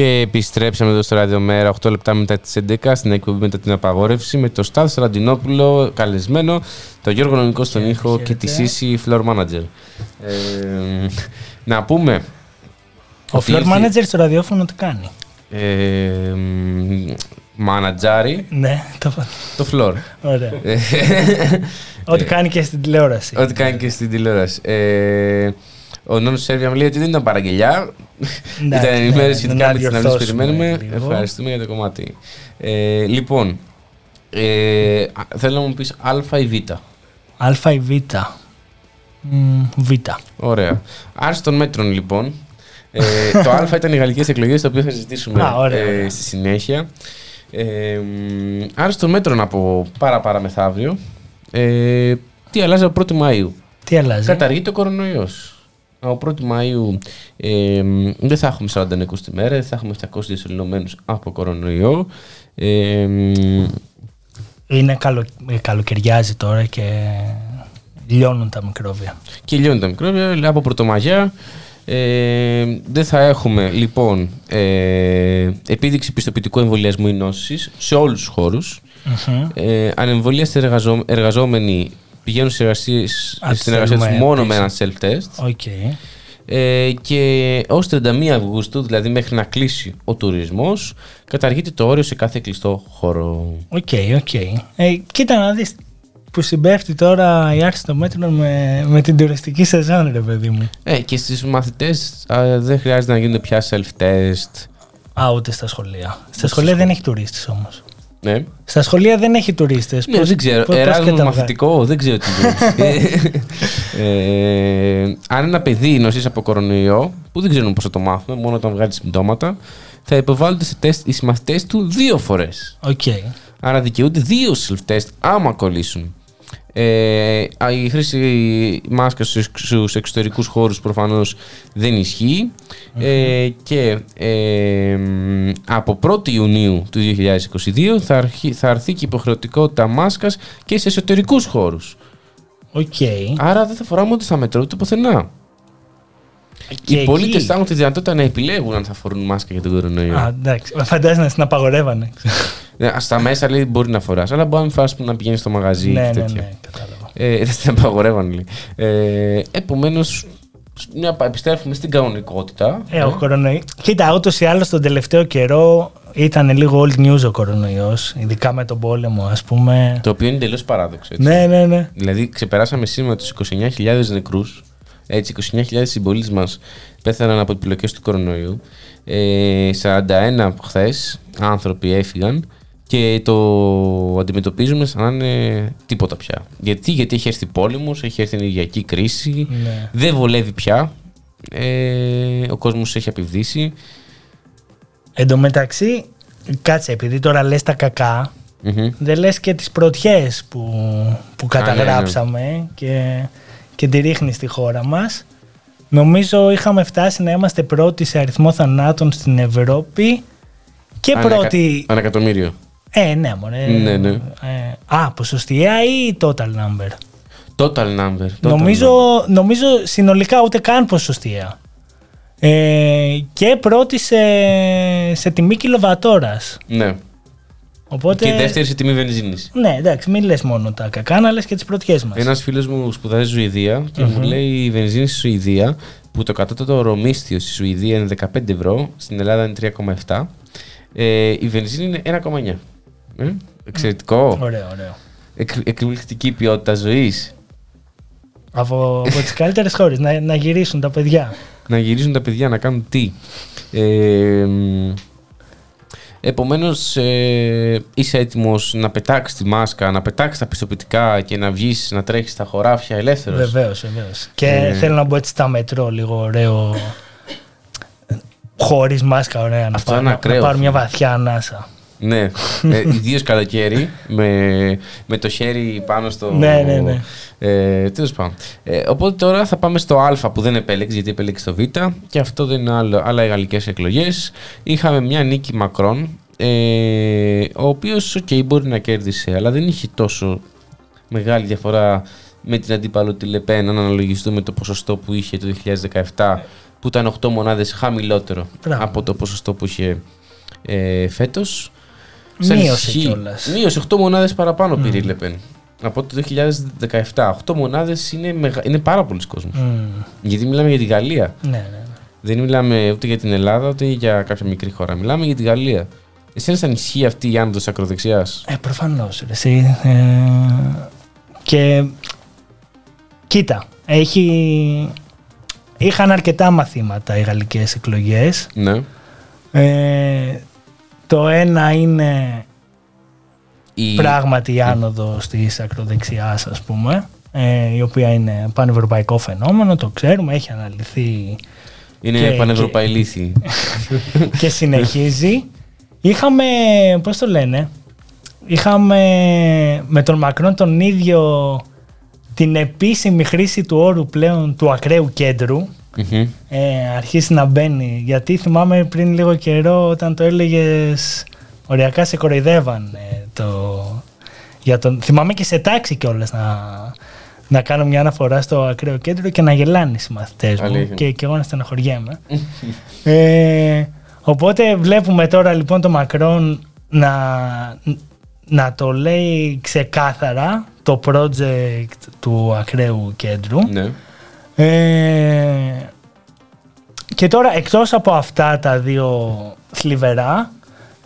Και επιστρέψαμε εδώ στο Ραδιομέρα 8 λεπτά μετά τις 11 στην εκπομπή μετά την απαγόρευση με το Στάθ Ραντινόπουλο καλεσμένο, το Γιώργο Νομικό στον ήχο και τη χαίρετε. Σύση Floor Manager. Ε, να πούμε. Ο ότι floor ήρθε- manager στο ραδιόφωνο τι κάνει; Ε, μ, μανατζάρι Ναι, το το floor. Ωραία. Ε, Ό,τι κάνει και στην τηλεόραση. Ό,τι κάνει και στην τηλεόραση. Ε, ο Νόνο Σέρβια μου λέει ότι δεν ήταν παραγγελιά. Εντάξει, Ήταν ναι, ενημέρωση ναι, σχετικά να με τις συναντήσει που διορθώσουμε περιμένουμε. λίγο. Ευχαριστούμε για το κομμάτι. Ε, λοιπόν, ε, α- θέλω να μου πεις Α ή Β. Α ή Β. Μ, Β. Ωραία. Άρση των μέτρων, λοιπόν. Ε, το Α ήταν οι γαλλικές εκλογές, το οποίο θα συζητήσουμε Α, ωραία, ε, ωραία. στη συνέχεια. Ε, μ, άρση των μέτρων από πάρα πάρα μεθαύριο. Ε, τι αλλάζει από 1η Μαΐου; Τι αλλάζει; Καταργείται ο κορονοϊός. Από 1η Μαΐου ε, μ, δεν θα έχουμε 40 νεκρούς τη μέρα, δεν θα έχουμε 700 διασωληνωμένους από κορονοϊό. Ε, μ, Είναι καλο, ε, καλοκαιριάζει τώρα και λιώνουν τα μικρόβια. και λιώνει τα μικρόβια από πρωτομαγιά. Ε, δεν θα έχουμε λοιπόν ε, επίδειξη πιστοποιητικού εμβολιασμού ή νόσης σε όλους τους χώρους. Μμμ. Ε, ανεμβολίαστοι εργαζό, εργαζόμενοι πηγαίνουν σε εργασίες, Α, στην εργασία τους στέλνουμε μόνο με ένα πίσω. self-test. OK. Ε, και ως 31 Αυγούστου, δηλαδή μέχρι να κλείσει ο τουρισμός, καταργείται το όριο σε κάθε κλειστό χώρο. OK, OK. Ε, κοίτα να δεις που συμπέφτει τώρα η άρση των μέτρων με, με την τουριστική σεζόν, ρε παιδί μου. Ε, και στις μαθητές α, δεν χρειάζεται να γίνονται πια self-test. Α, ούτε στα σχολεία. Στα σχολεία δεν έχει τουρίστες όμως. Ναι. Στα σχολεία δεν έχει τουρίστες. Ναι, Πώς- δεν ξέρω. πώς- πώς Εράσμο καταβα- μαθητικό, δεν ξέρω τι γίνεται. ε, αν ένα παιδί νοσήσει από κορονοϊό, που δεν ξέρουμε πώς θα το μάθουμε, μόνο όταν βγάλει συμπτώματα, θα υποβάλλονται σε τεστ οι συμμαθητές του δύο φορές. Οκ. Άρα δικαιούνται δύο self-test άμα κολλήσουν. Ε, α, η χρήση μάσκας στους εξωτερικούς χώρους προφανώς δεν ισχύει ε, και ε, μ, από 1η Ιουνίου του 2022 θα, αρχί, θα αρθεί και η υποχρεωτικότητα μάσκας και σε εσωτερικούς χώρους. Οκ. Άρα δεν θα φοράμε ούτε στα μετρό ούτε πουθενά. Και οι πολίτες εκεί- θα έχουν τη δυνατότητα να επιλέγουν αν θα φορούν μάσκα για τον κορονοϊό. Α, εντάξει. Φαντάζεσαι να την απαγορεύανε. Ε, Στα μέσα λέει μπορεί να φοράς, αλλά μπορεί να μην φοράς που να πηγαίνεις στο μαγαζί ναι, και ναι, τέτοια. ναι, κατάλαβα. Ε, δεν την απαγορεύαν, λέει. Ε, Επομένως, μια πα- επιστρέφουμε στην κανονικότητα. Ε, ο κορονοϊός. Κοίτα, ούτως ή άλλως τον τελευταίο καιρό ήταν λίγο old news ο κορονοϊός, ειδικά με τον πόλεμο, ας πούμε. Το οποίο είναι τελείως παράδοξο. Έτσι. Ναι, ναι, ναι. Δηλαδή, ξεπεράσαμε σήμερα τους 29.000 νεκρούς. Έτσι, 29.000 συμπολίτες μας πέθαναν από επιλογέ του κορονοϊού. Ε, 41 χθες άνθρωποι έφυγαν και το αντιμετωπίζουμε σαν να είναι τίποτα πια. Γιατί, Γιατί έχει έρθει πόλεμος, έχει έρθει ενεργειακή κρίση, Ναι. δεν βολεύει πια. Ε, ο κόσμος έχει απειβδίσει. Εν τω μεταξύ, κάτσε, επειδή τώρα λες τα κακά, Μμμ. δεν λες και τις πρωτιές που, που ναι, καταγράψαμε και, και τη ρίχνεις στη χώρα μας. Νομίζω είχαμε φτάσει να είμαστε πρώτοι σε αριθμό θανάτων στην Ευρώπη και Ανακα- πρώτοι... Ανακατομμύριο. Ε, ναι, μωρέ. Ναι, ναι. Ε, α, ποσοστιαία ή total number; Total number. Total Νομίζω, νομίζω συνολικά ούτε καν ποσοστιαία. Ε, και πρώτη σε, σε τιμή κιλοβατόρας. number. Ναι. Οπότε, Και δεύτερη σε τιμή βενζίνης. Ναι, εντάξει, μην λες μόνο τα κακά, να λες και τις πρωτιές μας. Ένας φίλος μου σπουδάζει στη Σουηδία και μου λέει η βενζίνη στη Σουηδία που το κατώτατο ορομίσθιο στη Σουηδία είναι 15 ευρώ, στην Ελλάδα είναι 3,7. Ε, η βενζίνη είναι 1,9. Ε, εξαιρετικό. Ωραίο, ωραίο. Εκ, εκπληκτική ποιότητα ζωής. Από, από τις καλύτερες χώρες, να, να γυρίσουν τα παιδιά. Να γυρίζουν τα παιδιά να κάνουν τι. Ε, μ, Επομένως ε, είσαι έτοιμος να πετάξεις τη μάσκα, να πετάξεις τα πιστοποιητικά και να βγεις να τρέχεις στα χωράφια ελεύθερος; Βεβαίως, βεβαίως. Και Ε. θέλω να μπω έτσι στα μετρό λίγο ωραίο. Χωρίς μάσκα, ωραία. Να Αυτό πάρω, είναι να, ακραίο, να πάρω μια φίλε. βαθιά ανάσα. Ναι, ε, ιδίως καλοκαίρι, με, με το χέρι πάνω στο. Ναι, ναι, ναι. Ε, Τέλος πάντων. Ε, οπότε τώρα θα πάμε στο Α που δεν επέλεξε, γιατί επέλεξε το Β, και αυτό δεν είναι άλλο, άλλα οι γαλλικές εκλογές. Είχαμε μια νίκη Μακρόν, ε, ο οποίος, οκ, μπορεί να κέρδισε, αλλά δεν είχε τόσο μεγάλη διαφορά με την αντίπαλο τη Λεπέν, αν αναλογιστούμε το ποσοστό που είχε το 2017, που ήταν 8 μονάδες χαμηλότερο Μπράβο. από το ποσοστό που είχε ε, φέτος. Μείωσε ισχύ- κιόλας. Μείωσε 8 μονάδες παραπάνω πήρε η Λεπέν. Από το 2017. 8 μονάδες είναι, μεγα... είναι πάρα πολλοί κόσμος. Μμμ. Γιατί μιλάμε για τη Γαλλία. Ναι, ναι. ναι. Δεν μιλάμε ούτε για την Ελλάδα ούτε για κάποια μικρή χώρα. Μιλάμε για τη Γαλλία. Εσένα σαν ισχύει αυτή η άνοδος ακροδεξιάς; Ε, προφανώς, ρε, εσύ. Ε, και κοίτα, έχει, είχαν αρκετά μαθήματα οι γαλλικές εκλογές. Ναι. Ε, το ένα είναι Η... πράγματι η άνοδος της ακροδεξιάς ας πούμε ε, η οποία είναι πανευρωπαϊκό φαινόμενο, το ξέρουμε, έχει αναλυθεί Είναι και- πανευρωπαϊλήθη. και συνεχίζει. Είχαμε, πώς το λένε, είχαμε με τον Μακρόν τον ίδιο την επίσημη χρήση του όρου πλέον του ακραίου κέντρου Μμμ. ε, αρχίσει να μπαίνει. Γιατί θυμάμαι πριν λίγο καιρό όταν το έλεγες οριακά σε κοροϊδεύαν ε, το, για τον, θυμάμαι και σε τάξη κιόλας να, να κάνω μια αναφορά στο ακραίο κέντρο και να γελάνε οι συμμαθητές μου Αλήθεια. και, και εγώ να στεναχωριέμαι. ε, οπότε βλέπουμε τώρα λοιπόν το Μακρόν να, να το λέει ξεκάθαρα το project του ακραίου κέντρου. Ναι. Ε, και τώρα εκτός από αυτά τα δύο θλιβερά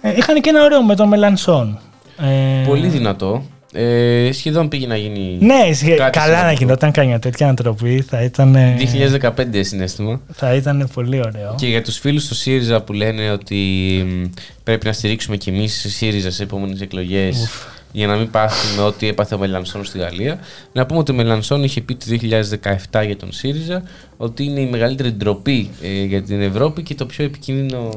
ε, είχαν και ένα ωραίο με τον Μελανσόν. Ε, Πολύ δυνατό. Ε, σχεδόν πήγε να γίνει. Ναι, σχε- κάτι καλά να σημαντικό. γινόταν καμιά τέτοια ανατροπή θα ήταν, ε, 2015 συνέστημα. θα ήταν πολύ ωραίο. Και για τους φίλους του ΣΥΡΙΖΑ που λένε ότι μ, πρέπει να στηρίξουμε κι εμείς στη ΣΥΡΙΖΑ σε επόμενες εκλογές για να μην πάθουμε ό,τι έπαθε ο Μελανσόν στη Γαλλία. Να πούμε ότι ο Μελανσόν είχε πει το 2017 για τον ΣΥΡΙΖΑ ότι είναι η μεγαλύτερη ντροπή ε, για την Ευρώπη και το πιο επικίνδυνο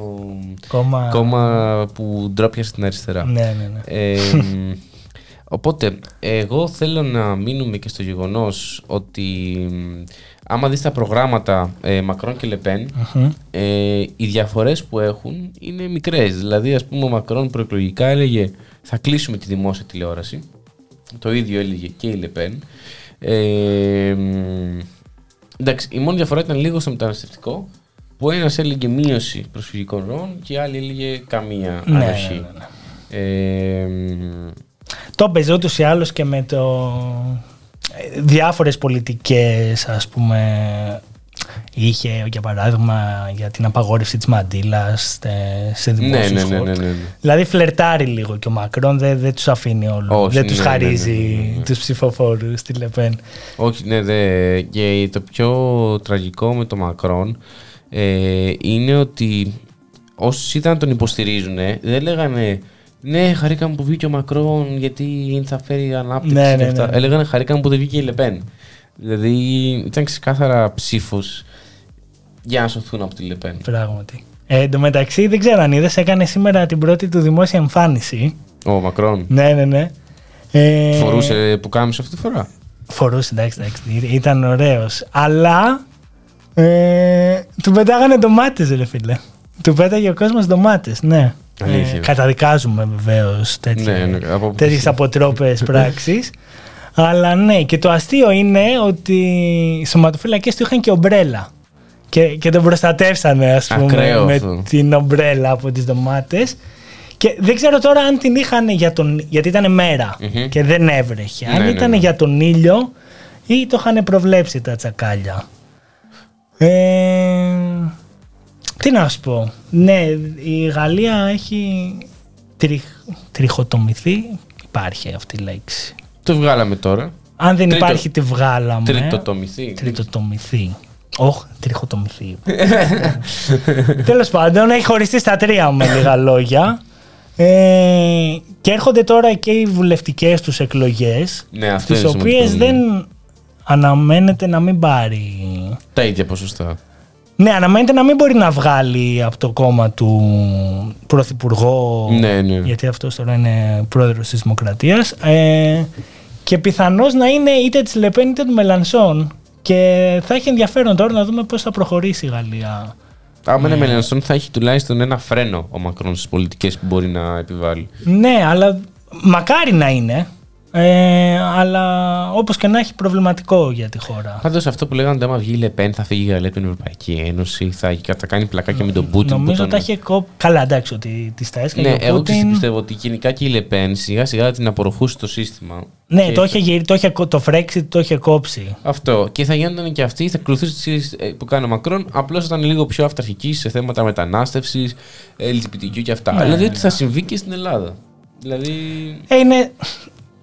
Κόμμα- κόμμα που ντρόπιασε την αριστερά. Ναι, ναι, ναι. Ε, μ, οπότε, εγώ θέλω να μείνουμε και στο γεγονός ότι μ, άμα δεις τα προγράμματα ε, Μακρόν και Λεπέν, Μμμ. ε, οι διαφορές που έχουν είναι μικρές. Δηλαδή, ας πούμε, ο Μακρόν προεκλογικά έλεγε θα κλείσουμε τη δημόσια τηλεόραση. Το ίδιο έλεγε και η Λεπέν. Ε, μ, εντάξει, η μόνη διαφορά ήταν λίγο στο μεταναστευτικό, που ένας έλεγε μείωση προσφυγικών ροών και η άλλη έλεγε καμία Ναι, ανοχή. ναι, ναι, Ε, μ, Το έπαιζε ούτως ή άλλως και με το ε, διάφορες πολιτικές ας πούμε είχε για παράδειγμα για την απαγόρευση της μαντήλας ε, σε ναι, δημόσιους ναι, ναι, χώρους. ναι, ναι, ναι. Δηλαδή φλερτάρει λίγο και ο Μακρόν δεν, δεν τους αφήνει όλο. Όχι, δεν τους ναι, ναι, ναι, χαρίζει ναι, ναι, ναι. τους ψηφοφόρους στη Λεπέν. Όχι, ναι, δε. Και το πιο τραγικό με το Μακρόν ε, είναι ότι όσοι ήταν να τον υποστηρίζουν, δεν λέγανε ναι, χαρήκαμε που βγήκε ο Μακρόν γιατί θα φέρει ανάπτυξη Ναι, και ναι, αυτά. ναι. Έλεγανε χαρήκαμε που δεν βγήκε η Λεπέν. Δηλαδή ήταν ξεκάθαρα ψήφος για να σωθούν από τη Λεπέν. Πράγματι. Ε, εν τω μεταξύ δεν ξέρω αν είδες έκανε σήμερα την πρώτη του δημόσια εμφάνιση. Ο Μακρόν Ναι, ναι, ναι. Ε, φορούσε που κάμισε αυτή τη φορά; Φορούσε, εντάξει, εντάξει, ήταν ωραίος. Αλλά ε, του πετάγανε ντομάτες ρε φίλε. Του πέταγε ο κόσμος ντομάτες, ναι. Αλήθεια. καταδικάζουμε βεβαίως Ναι, ναι, από- τέτοιες αποτρόπες πράξεις. Αλλά ναι, και το αστείο είναι ότι οι σωματοφύλακες του είχαν και ομπρέλα. Και, και τον προστατεύσανε, ας πούμε, Ακραίος με αυτό. την ομπρέλα από τις ντομάτες. Και δεν ξέρω τώρα αν την είχαν για τον, γιατί ήταν μέρα Μμμ. και δεν έβρεχε. Αν Ναι, ναι, ήταν ναι. για τον ήλιο ή το είχαν προβλέψει τα τσακάλια. Ε, τι να σου πω. Ναι, η Γαλλία έχει τριχ, τριχοτομηθεί. Υπάρχει αυτή η λέξη. Το βγάλαμε τώρα. Αν δεν Τρίτο- υπάρχει, τη βγάλαμε. Τριτοτομηθεί. Τριτοτομηθεί. Όχι, τριχοτομηθεί. Τέλος πάντων, έχει χωριστεί στα τρία με λίγα λόγια. Ε, και έρχονται τώρα και οι βουλευτικές τους εκλογές. Ναι, αυτό τις είναι οποίες σημαντικό. δεν αναμένεται να μην πάρει. Τα ίδια ποσοστά. Ναι, αναμένεται να μην μπορεί να βγάλει από το κόμμα του πρωθυπουργό. Ναι, ναι. Γιατί αυτός τώρα είναι πρόεδρος της Δημοκρατίας. Ε, και πιθανώς να είναι είτε της Λεπέν είτε του Μελανσόν. Και θα έχει ενδιαφέρον τώρα να δούμε πώς θα προχωρήσει η Γαλλία. Άμα είναι Μελανσόν θα έχει τουλάχιστον ένα φρένο ο Μακρόν στις πολιτικές που μπορεί να επιβάλλει. Ναι, αλλά μακάρι να είναι. Ε, αλλά όπως και να έχει προβληματικό για τη χώρα. Πάντως αυτό που λέγανε ότι άμα βγει η Λεπέν θα φύγει η Γαλλία από την Ευρωπαϊκή Ένωση, θα, θα κάνει πλακάκια με τον Πούτιν. που Νομίζω τον- τα είχε κόψει. Καλά, εντάξει, ότι τη τα έσκαγε Ναι, ο εγώ Πούτιν. πιστεύω ότι γενικά και η Λεπέν σιγά σιγά την απορροφούσε το σύστημα. Ναι, Και το είχε, γυρί- το, είχε, κο- το Frexit το είχε κόψει. Αυτό. Και θα γίνονταν και αυτή, θα ακολουθούσε τι ίδιες, ε, που κάνει ο Μακρόν, απλώς ήταν λίγο πιο αυταρχική σε θέματα μετανάστευσης, LGBTQ και αυτά. Ναι, δηλαδή ναι, ότι θα συμβεί και στην Ελλάδα. Δηλαδή. Ε, είναι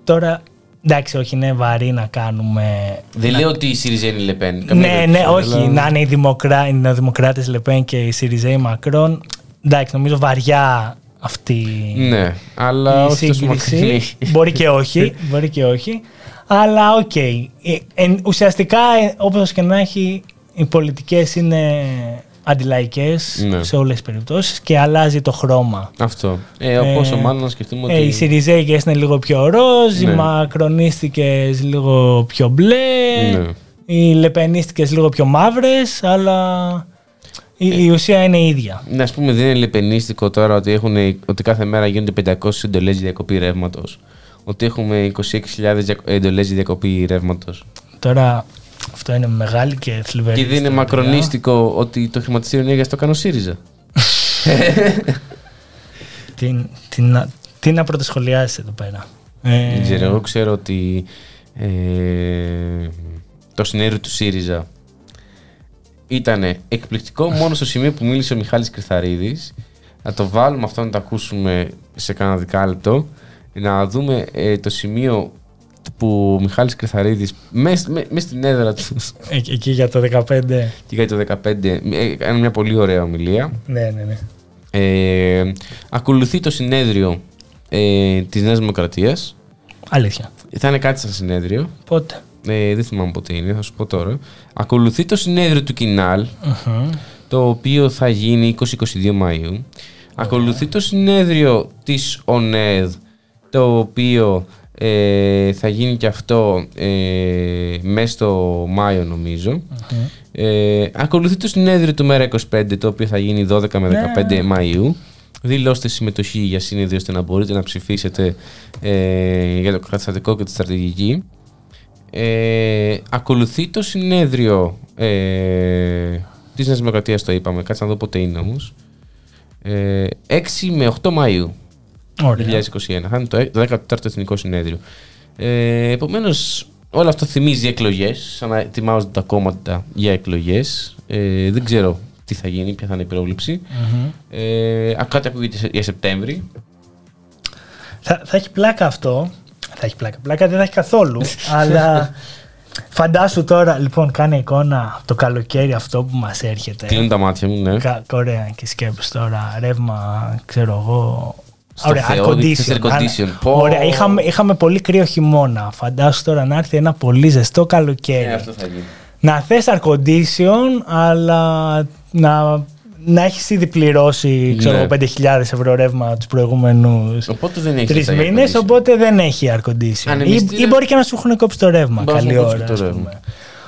τώρα Εντάξει, όχι, είναι βαρύ να κάνουμε. Δεν να- λέω ότι η ΣΥΡΙΖΑ είναι η Λεπέν. καμία Ναι, ναι, περίπτωση, όχι. αλλά- Να είναι οι, δημοκρά... οι νεοδημοκράτες Λεπέν και οι Σιριζέοι Μακρόν. Εντάξει, νομίζω βαριά αυτή Ναι, αλλά η όχι τόσο μακρινή. σύγκριση. μπορεί και όχι. μπορεί και όχι. Αλλά οκ. Ε, εν- ουσιαστικά, όπως και να έχει, οι πολιτικές είναι αντιλαϊκές Ναι. σε όλες τις περιπτώσεις και αλλάζει το χρώμα. Αυτό. Ε, όσο Ε, μάλλον να σκεφτούμε ότι. Ε, οι Σιριζέικες είναι λίγο πιο ροζ, οι Ναι. μακρονίστικες λίγο πιο μπλε, Ναι. οι λεπενίστικες λίγο πιο μαύρες, αλλά η, Ε. η ουσία είναι η ίδια. Ναι, ας πούμε, δεν είναι λεπενίστικο τώρα ότι, έχουν, ότι κάθε μέρα γίνονται 500 εντολές για διακοπή ρεύματος. Ότι έχουμε 26.000 εντολές για διακοπή ρεύματος. Τώρα αυτό είναι μεγάλη και θλιβερή. Και δεν είναι ιστορία. μακρονίστικο ότι το χρηματιστήριο ενέργειας το κάνει ο ΣΥΡΙΖΑ. Τι, τι, να, τι να πρωτοσχολιάσεις εδώ πέρα. Ε, Δεν ξέρω, εγώ ξέρω ότι ε, το συνέδριο του ΣΥΡΙΖΑ ήταν εκπληκτικό μόνο στο σημείο που μίλησε ο Μιχάλης Κρυθαρίδης. Να το βάλουμε αυτό να το ακούσουμε σε κάνα δεκάλεπτο. Να δούμε ε, το σημείο που ο Μιχάλης Κρυθαρίδης μέσα στην έδρα του ε, εκεί για το 15. και για το 2015 ε, έκανε μια πολύ ωραία ομιλία. Ναι, ναι, ναι. Ε, ακολουθεί το συνέδριο ε, της Νέας Δημοκρατίας. Αλήθεια. Θα είναι κάτι σαν συνέδριο. Πότε; Ε, δεν θυμάμαι πότε είναι, θα σου πω τώρα. Ακολουθεί το συνέδριο του Κινάλ, Μμμ. το οποίο θα γίνει 20-22 Μαΐου. Ακολουθεί το συνέδριο της ΟΝΕΔ, το οποίο ε, θα γίνει και αυτό ε, μέσα στο Μάιο νομίζω. Ε, ακολουθεί το συνέδριο του Μέρα 25, το οποίο θα γίνει 12 με 15 Μαΐου. Δηλώστε συμμετοχή για σύνεδριο ώστε να μπορείτε να ψηφίσετε ε, για το καταστατικό και τη στρατηγική. Ε, ακολουθεί το συνέδριο ε, της Νέας Δημοκρατίας, το είπαμε. Κάτσε να δω πότε είναι όμως. Ε, 6 με 8 Μαΐου Ωραία. 2021. Θα είναι το ε- το 14ο Εθνικό Συνέδριο. Ε, Επομένως, όλο αυτό θυμίζει εκλογές, σαν να ετοιμάζονται τα κόμματα για εκλογές. Ε, δεν ξέρω τι θα γίνει, ποια θα είναι η πρόβληψη. Ε, α, κάτι ακούγεται σε- για Σεπτέμβρη. Θα, θα έχει πλάκα αυτό. Θα έχει πλάκα. Πλάκα δεν θα έχει καθόλου. αλλά φαντάσου τώρα, λοιπόν, κάνε εικόνα το καλοκαίρι αυτό που μας έρχεται. Κλείνουν τα μάτια μου, ναι. Κα, ωραία και σκέψου τώρα ρεύμα, ξέρω εγώ. Στο ωραία, air Θεό, δείξτε condition. air condition. Άρα- Πω. Ωραία, είχαμε, είχαμε πολύ κρύο χειμώνα. Φαντάσου τώρα να έρθει ένα πολύ ζεστό καλοκαίρι. Ε, αυτό θα γίνει. Να θες air condition, αλλά να, να έχεις ήδη πληρώσει ξέρω, Ναι. εγώ, 5.000 ευρώ ρεύμα τους προηγούμενους Οπότε δεν έχεις τρεις τα air μήνες, condition. οπότε δεν έχει air condition. Ή, Ανεμιστήρα- ή μπορεί και να σου έχουν κόψει το ρεύμα. Μπορεί να Καλή σου κόψει ώρα. το ας ρεύμα. πούμε.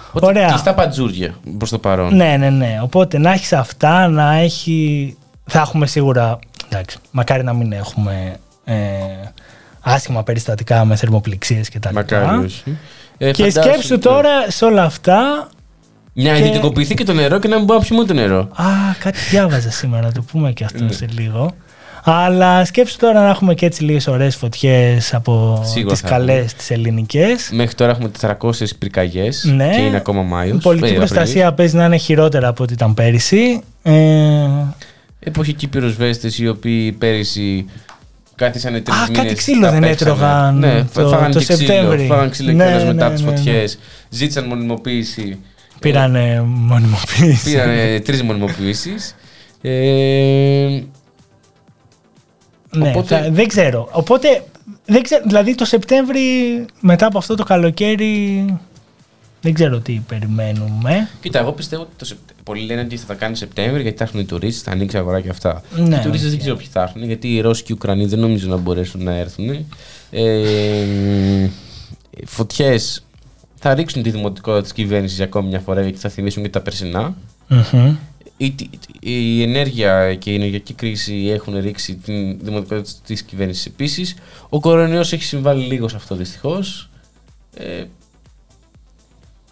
Οπότε Ωραία. κλειστά πατζούρια προς το παρόν. Ναι, ναι, ναι. Οπότε να έχεις αυτά, να έχει. Θα έχουμε σίγουρα. Εντάξει, μακάρι να μην έχουμε ε, άσχημα περιστατικά με θερμοπληξίες κτλ. Μακάρι όχι. Ε, Και φαντάσου, σκέψου ναι. τώρα σε όλα αυτά. Να και- ιδιωτικοποιηθεί και το νερό και να μην μπορούμε να πιούμε το νερό. Α, κάτι διάβαζα σήμερα, το πούμε και Ναι. αυτό σε λίγο. Αλλά σκέψου τώρα να έχουμε και έτσι λίγες ωραίες φωτιές από Σίγουρα τις θα καλές, έχουμε. τις ελληνικές. Μέχρι τώρα έχουμε 400 πυρκαγιές Ναι. και είναι ακόμα Μάιος. Η πολιτική προστασία παίζει να είναι χειρότερα από ό,τι ήταν πέρυσι. Ε, Εποχικοί πυροσβέστε οι οποίοι πέρυσι κάθισαν τρεις Α, μήνες. κάτι ξύλο δεν έτρωγαν Ναι, το- φάγανε το και ξύλο. Σεπτέμβρη. Φάγανε ξύλο Ναι, κιόλας ναι, μετά ναι, από τις ναι, ναι. φωτιές. Ζήτησαν μονιμοποίηση. πήρανε μονιμοποίηση. Πήραν τρεις μονιμοποιήσεις. Ε, Ναι, Οπότε- θα- δεν ξέρω. Οπότε, δεν ξέρω, δηλαδή το Σεπτέμβρη μετά από αυτό το καλοκαίρι δεν ξέρω τι περιμένουμε. κοίτα, εγώ πιστεύω ότι το Σεπτε- πολλοί λένε ότι θα τα κάνει Σεπτέμβρη γιατί θα έρθουν οι τουρίστες, θα ανοίξει η αγορά και αυτά. Ναι, οι τουρίστες οκ. δεν ξέρω ποιοι θα έρθουν γιατί οι Ρώσοι και οι Ουκρανοί δεν νομίζω να μπορέσουν να έρθουν. Ε, Φωτιές θα ρίξουν τη δημοτικότητα της κυβέρνησης για ακόμη μια φορά γιατί θα θυμίσουν και τα περσινά. Μμμ. η, η ενέργεια και η ενεργειακή κρίση έχουν ρίξει την δημοτικότητα της κυβέρνησης επίσης. Ο κορονοϊός έχει συμβάλει λίγο σε αυτό δυστυχώς. Ε,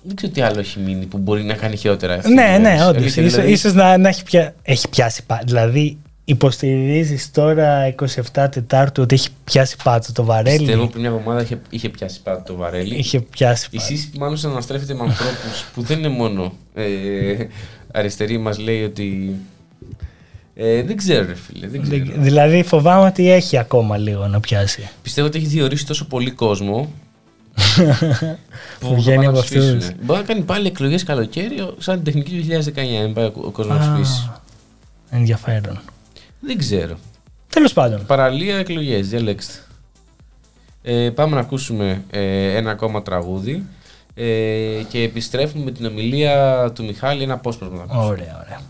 δεν ξέρω τι άλλο έχει μείνει που μπορεί να κάνει χειρότερα. αυτή η Ναι, ναι, κυβέρνηση. όντως. Αλήθεια, Ίσως, δηλαδή, ίσως να, να έχει, πια, έχει πιάσει πάτο. Δηλαδή, υποστηρίζεις τώρα 27 Τετάρτου ότι έχει πιάσει πάτο το βαρέλι; Πιστεύω πριν μια εβδομάδα είχε, είχε πιάσει πάντα το βαρέλι. Είχε πιάσει Η πάτο. ΣΥΣ μάλλον αναστρέφεται με ανθρώπους που δεν είναι μόνο ε, αριστεροί, μας λέει ότι. Ε, δεν ξέρω, ρε φίλε. Δεν ξέρω. Δη- Δηλαδή, φοβάμαι ότι έχει ακόμα λίγο να πιάσει. Πιστεύω ότι έχει διορίσει τόσο πολύ κόσμο που βγαίνει από αυτούς. Ναι. Μπορεί να κάνει πάλι εκλογές καλοκαίρι, σαν την τεχνική του 2019. Δεν πάει ο κόσμος να ψηφίσει. Ενδιαφέρον. Δεν ξέρω. Τέλος πάντων. Παραλία εκλογές, διαλέξτε. Ε, πάμε να ακούσουμε ε, ένα ακόμα τραγούδι ε, και επιστρέφουμε με την ομιλία του Μιχάλη. Ένα απόσπασμα να ακούσουμε. Ωραία, ωραία.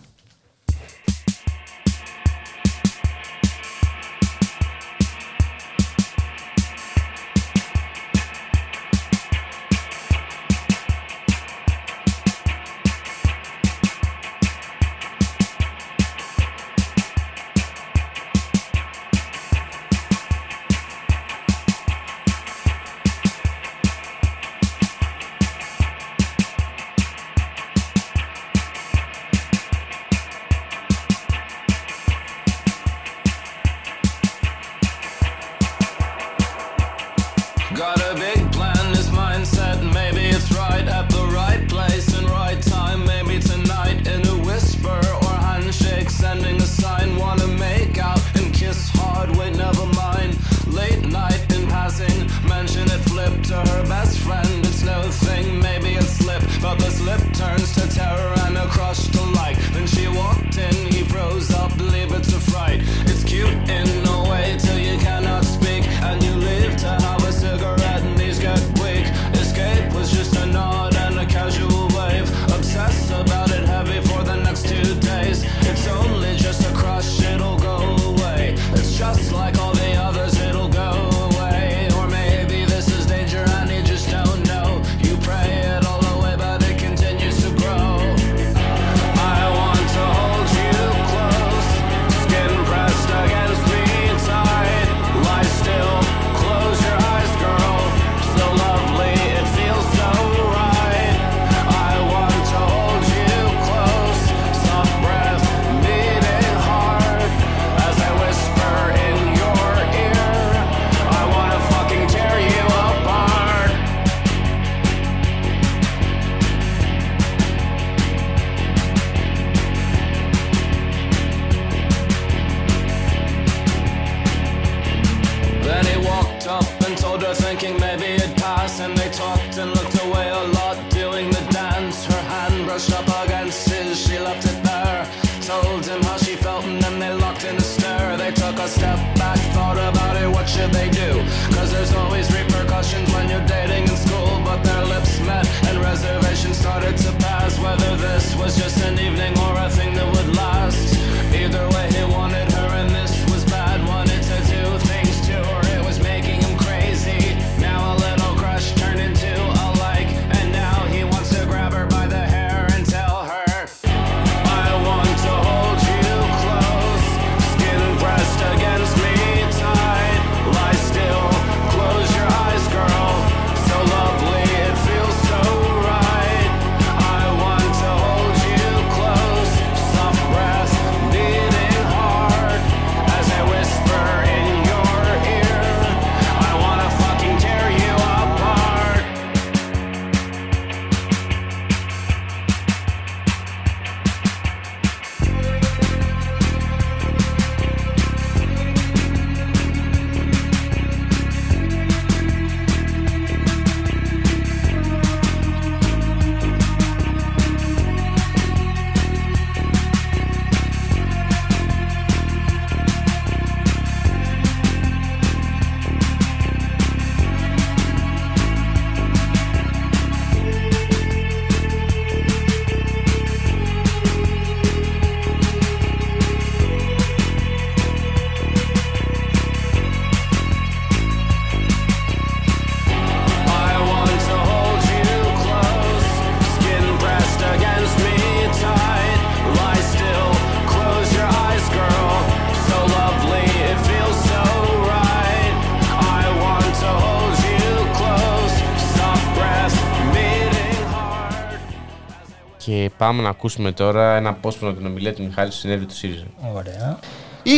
Πάμε να ακούσουμε τώρα ένα απόσπασμα την ομιλία του Μιχάλη στο συνέδριο του ΣΥΡΙΖΑ. Ωραία.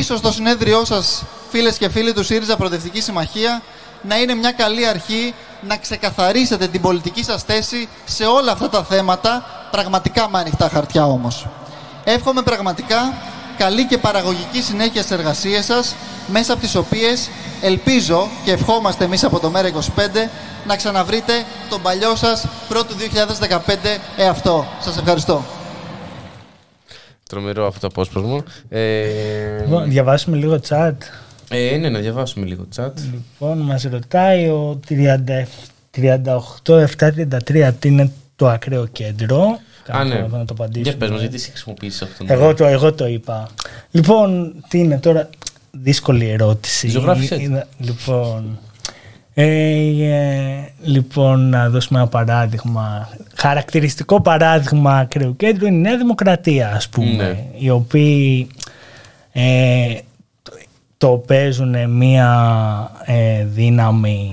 Σω το συνέδριό σας, φίλες και φίλοι του ΣΥΡΙΖΑ Προοδευτική Συμμαχία, να είναι μια καλή αρχή να ξεκαθαρίσετε την πολιτική σας θέση σε όλα αυτά τα θέματα, πραγματικά με ανοιχτά χαρτιά όμως. Εύχομαι πραγματικά καλή και παραγωγική συνέχεια στις εργασίες σας μέσα από τις οποίες ελπίζω και ευχόμαστε εμείς από το ΜΕΡΑ25 να ξαναβρείτε τον παλιό σας πρώτου 2015 εαυτό. Σας ευχαριστώ. Τρομερό αυτό το απόσπασμα. Ε, Λοιπόν, διαβάσουμε λίγο chat. ε, ναι, να διαβάσουμε λίγο chat. Λοιπόν, μας ρωτάει ο 38-733 τι είναι το ακραίο κέντρο. Α, Κάπου ναι. εδώ να το απαντήσουμε. Για πες μας, γιατί εσύ χρησιμοποιήσεις αυτόν Εγώ το, εγώ το είπα. Λοιπόν, τι είναι τώρα. Δύσκολη ερώτηση. Ζωγράφησέ τη. Είναι- Λοιπόν, ε, ε, λοιπόν, να δώσουμε ένα παράδειγμα. Χαρακτηριστικό παράδειγμα ακραίου κέντρου είναι η Νέα Δημοκρατία, ας πούμε. Ναι. Οι οποίοι ε, το, το παίζουν μία ε, δύναμη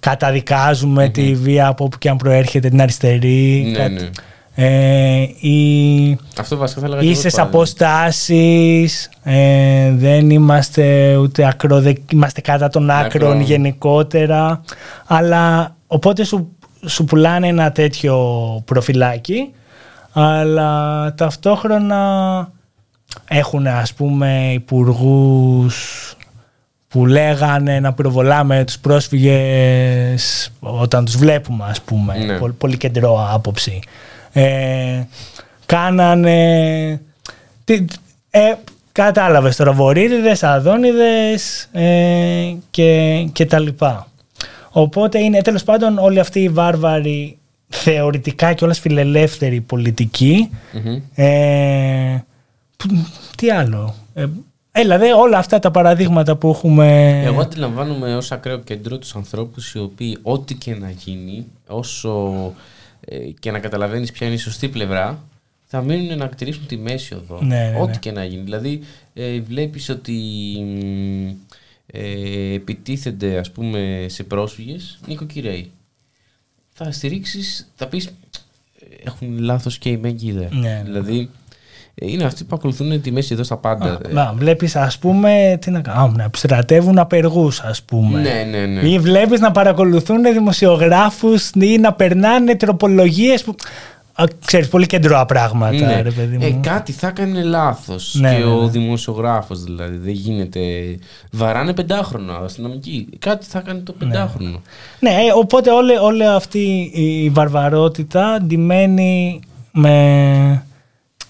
καταδικάζουμε τη βία από όπου και αν προέρχεται την αριστερή Ναι, κα- ναι. Ε, η, Αυτό βασικά θα έλεγα και εγώ ίσες το παράδειγμα. αποστάσεις ε, δεν είμαστε ούτε ακροδε... είμαστε κατά των άκρων Άκρων. γενικότερα αλλά οπότε σου, σου πουλάνε ένα τέτοιο προφυλάκι αλλά ταυτόχρονα έχουν ας πούμε υπουργούς που λέγανε να πυροβολάμε τους πρόσφυγες όταν τους βλέπουμε ας πούμε Ναι. πολύ, πολύ κεντρό άποψη ε, κάνανε τι, ε, κατάλαβες τώρα βορείδιδες, αδόνιδες ε, και, και τα λοιπά οπότε είναι τέλος πάντων όλοι αυτοί οι βάρβαροι θεωρητικά και όλες φιλελεύθεροι πολιτικοί Μμμ. ε, που- τι άλλο. Ε, έλα δε όλα αυτά τα παραδείγματα που έχουμε. Εγώ αντιλαμβάνομαι ως ακραίο κέντρο τους ανθρώπους οι οποίοι ό,τι και να γίνει, όσο ε, και να καταλαβαίνεις ποια είναι η σωστή πλευρά, θα μείνουν να κτηρίσουν τη μέση οδό. Ναι, ναι, ό,τι ναι. και να γίνει. Δηλαδή ε, βλέπεις ότι μ, ε, επιτίθενται ας πούμε σε πρόσφυγες νοικοκυρέοι. Θα στηρίξεις, θα πεις ε, έχουν λάθος και οι μεν και οι δε. Ναι, ναι. Δηλαδή ε, είναι αυτοί που ακολουθούν τη μέση εδώ στα πάντα. Ε, Να, βλέπεις ας πούμε τι να κάνουν, να στρατεύουν απεργούς ας πούμε. Ναι, ναι, ναι. Ή βλέπεις να παρακολουθούν δημοσιογράφους ή να περνάνε τροπολογίες που... Α, ξέρεις, πολύ κεντρώα πράγματα, Ναι. ρε παιδί μου. Ε, κάτι θα έκανε λάθος. Ναι, και ναι, ο ναι. δημοσιογράφος δηλαδή. Δεν γίνεται. Βαράνε πεντάχρονο αστυνομικοί. Κάτι θα έκανε το πεντάχρονο. Ναι, ε, οπότε όλη, όλη αυτή η βαρβαρότητα αντιμένει με,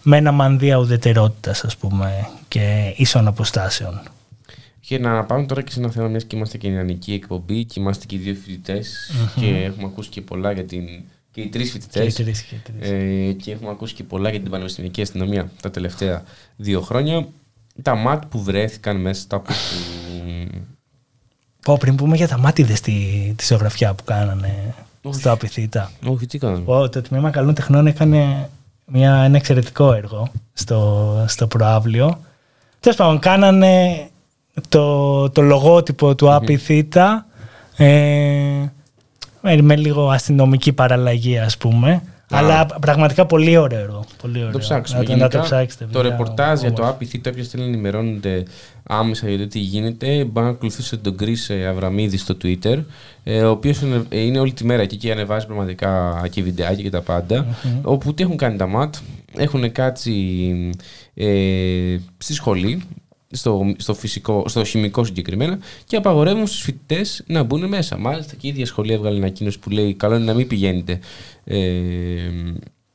με ένα μανδύα ουδετερότητας ας πούμε και ίσων αποστάσεων. Και να πάμε τώρα και σε ένα θέμα, μιας και είμαστε και νεανική εκπομπή και είμαστε και οι δύο φοιτητές και έχουμε ακούσει και πολλά για την. και οι τρεις φοιτητές. Και οι τρεις, και οι τρεις. Ε, και έχουμε ακούσει και πολλά για την πανεπιστημιακή αστυνομία τα τελευταία δύο χρόνια. Τα ΜΑΤ που βρέθηκαν μέσα στα που. Πω, πριν πούμε για τα μάτιδες τη, τη ζωγραφιά που κάνανε Όχι. στο Απιθύτα. Όχι, τι κάναμε. Πω, το Τμήμα Καλών Τεχνών έκανε μια, ένα εξαιρετικό έργο στο, στο προάβλιο. Τέλος πάντων, κάνανε το, το λογότυπο του Απιθύτα ε, με, με λίγο αστυνομική παραλλαγή ας πούμε. Αλλά πραγματικά πολύ ωραίο έργο. Πολύ ωραίο. Το ψάξουμε. Να, το- να Γενικά, το ψάξετε. Το παιδιά, ρεπορτάζ για το όμορφο. APC, το όποιος θέλει να ενημερώνεται άμεσα για το τι γίνεται, μπορεί να ακολουθήσετε τον Κρι Αβραμίδη στο Twitter, ε, ο οποίος είναι όλη τη μέρα εκεί και ανεβάζει πραγματικά και βιντεάκια και τα παντα Όπου τι έχουν κάνει τα ΜΑΤ, έχουν κάτσει ε, στη σχολή, στο, στο, φυσικό, στο χημικό συγκεκριμένα, και απαγορεύουν στους φοιτητές να μπουν μέσα. Μάλιστα και η ίδια σχολή έβγαλε ανακοίνωση που λέει: Καλό είναι να μην πηγαίνετε ε,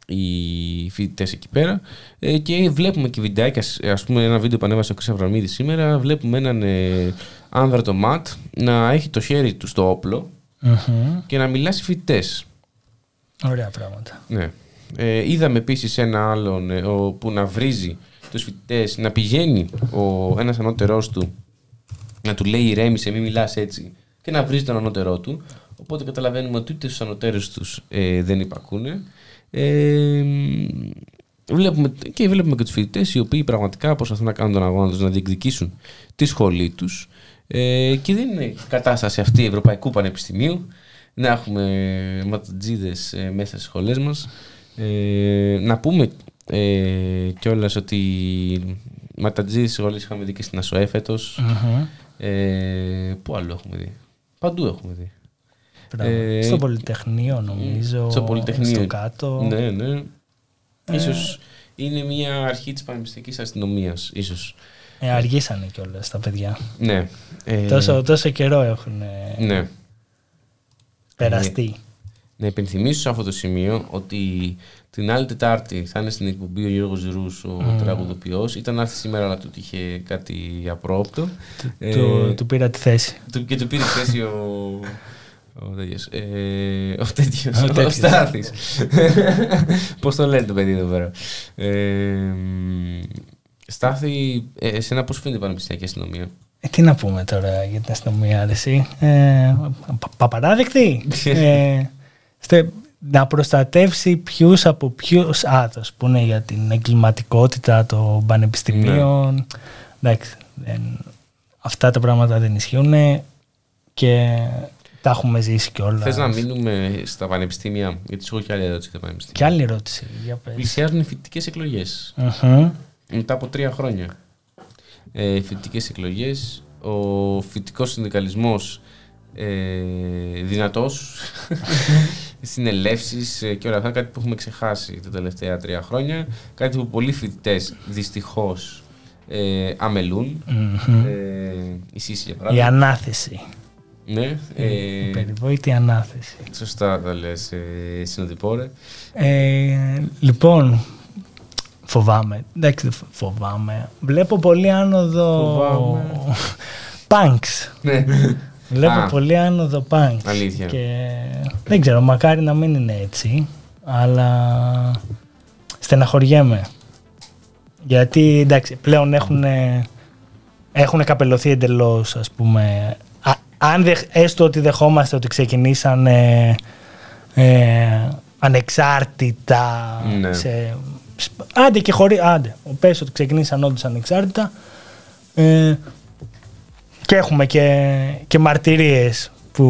οι φοιτητές εκεί πέρα. Ε, και βλέπουμε και βιντεάκια, ας πούμε, ένα βίντεο που ανέβασε ο Κρυς Αβραμίδης σήμερα. Βλέπουμε έναν ε, άνδρατο ματ να έχει το χέρι του στο όπλο Μμμ. και να μιλά σε φοιτητές. Ωραία πράγματα. Ναι. Ε, είδαμε επίσης ένα άλλον ε, ο, που να βρίζει τους φοιτητές, να πηγαίνει ο ένας ανώτερός του να του λέει ηρέμησε, μην μιλάς έτσι και να βρίζει τον ανώτερό του. Οπότε καταλαβαίνουμε ότι ούτε στους ανωτέρους τους ε, δεν υπακούνε. Ε, βλέπουμε, και βλέπουμε και τους φοιτητές οι οποίοι πραγματικά προσπαθούν να κάνουν τον αγώνα τους να διεκδικήσουν τη σχολή τους. Ε, και δεν είναι κατάσταση αυτή Ευρωπαϊκού Πανεπιστημίου να έχουμε ματατζίδες ε, μέσα στις σχολές μας. Ε, να πούμε ε, κιόλας ότι ματατζίδες στις σχολές είχαμε δει και στην ΑΣΟΕ φέτος. Μμμ. Ε, πού άλλο έχουμε δει; Παντού έχουμε δει. Μπράβο. Ε, στο Πολυτεχνείο νομίζω. Στο Πολυτεχνείο. Στο κάτω. Ναι, ναι. Ίσως είναι μια αρχή της πανεπιστημιακής αστυνομίας, ίσως. Ε, αργήσανε κιόλας τα παιδιά. Ναι. Ε, Τόσο, τόσο καιρό έχουν ε, Ναι. περαστεί. Να υπενθυμίσω σε αυτό το σημείο ότι την άλλη Τετάρτη θα είναι στην εκπομπή ο Γιώργος Ζηρούς, ο Μμμ. τραγουδοποιός. Ήταν να έρθει σήμερα, αλλά του είχε κάτι απρόπτο. Ε, Του, του πήρα τη θέση. του- και του πήρε θέση ο... Ο τέτοιος. Ε, ο τέτοιος. Ο Ο, τέτοιος. Στάθης. Πώς το λένε το παιδί εδώ πέρα. Ε, μ, Στάθη, ε, εσένα πώς φαίνεται η πανεπιστημιακή αστυνομία; Ε, τι να πούμε τώρα για την αστυνομία, ρε, εσύ. Ε, πα- παπαράδεκτη. ε, στε- να προστατεύσει ποιους από ποιους. Α, θα σου πούνε για την εγκληματικότητα των πανεπιστημίων. Εντάξει, δεν- αυτά τα πράγματα δεν ισχύουν και τα έχουμε ζήσει κιόλας. Θες να μείνουμε στα πανεπιστήμια, γιατί σου έχω και άλλη ερώτηση για τα πανεπιστήμια. Και άλλη ερώτηση. Για πες. Πλησιάζουν οι φοιτητικές εκλογές. Μμμ. μετά από τρία χρόνια. Ε, φοιτητικές εκλογές, ο φοιτητικός συνδικαλισμός ε, δυνατός, συνελεύσεις ε, και όλα αυτά, κάτι που έχουμε ξεχάσει τα τελευταία τρία χρόνια, κάτι που πολλοί φοιτητές δυστυχώς ε, αμελούν. Μμμ. Ε, η Σύση, για Η παράδειγμα. ανάθεση. Ναι, Η ε, περιβόητη ανάθεση. σωστά τα λες, ε, συνοδοιπόρε. Ε, λοιπόν, φοβάμαι. Εντάξει, δεν φο- φοβάμαι. Βλέπω πολύ άνοδο. Φοβάμαι. Punks. Ναι. Βλέπω Α. πολύ άνοδο punks. Αλήθεια. Και δεν ξέρω, μακάρι να μην είναι έτσι. Αλλά στεναχωριέμαι. Γιατί εντάξει, πλέον έχουν, έχουν καπελωθεί εντελώς, ας πούμε. Α, αν δεχ, έστω ότι δεχόμαστε ότι ξεκινήσαν ε, ε, ανεξάρτητα Ναι. σε, σ- άντε και χωρί, άντε, πες ότι ξεκινήσαν όντως ανεξάρτητα ε, και έχουμε και, και μαρτυρίες που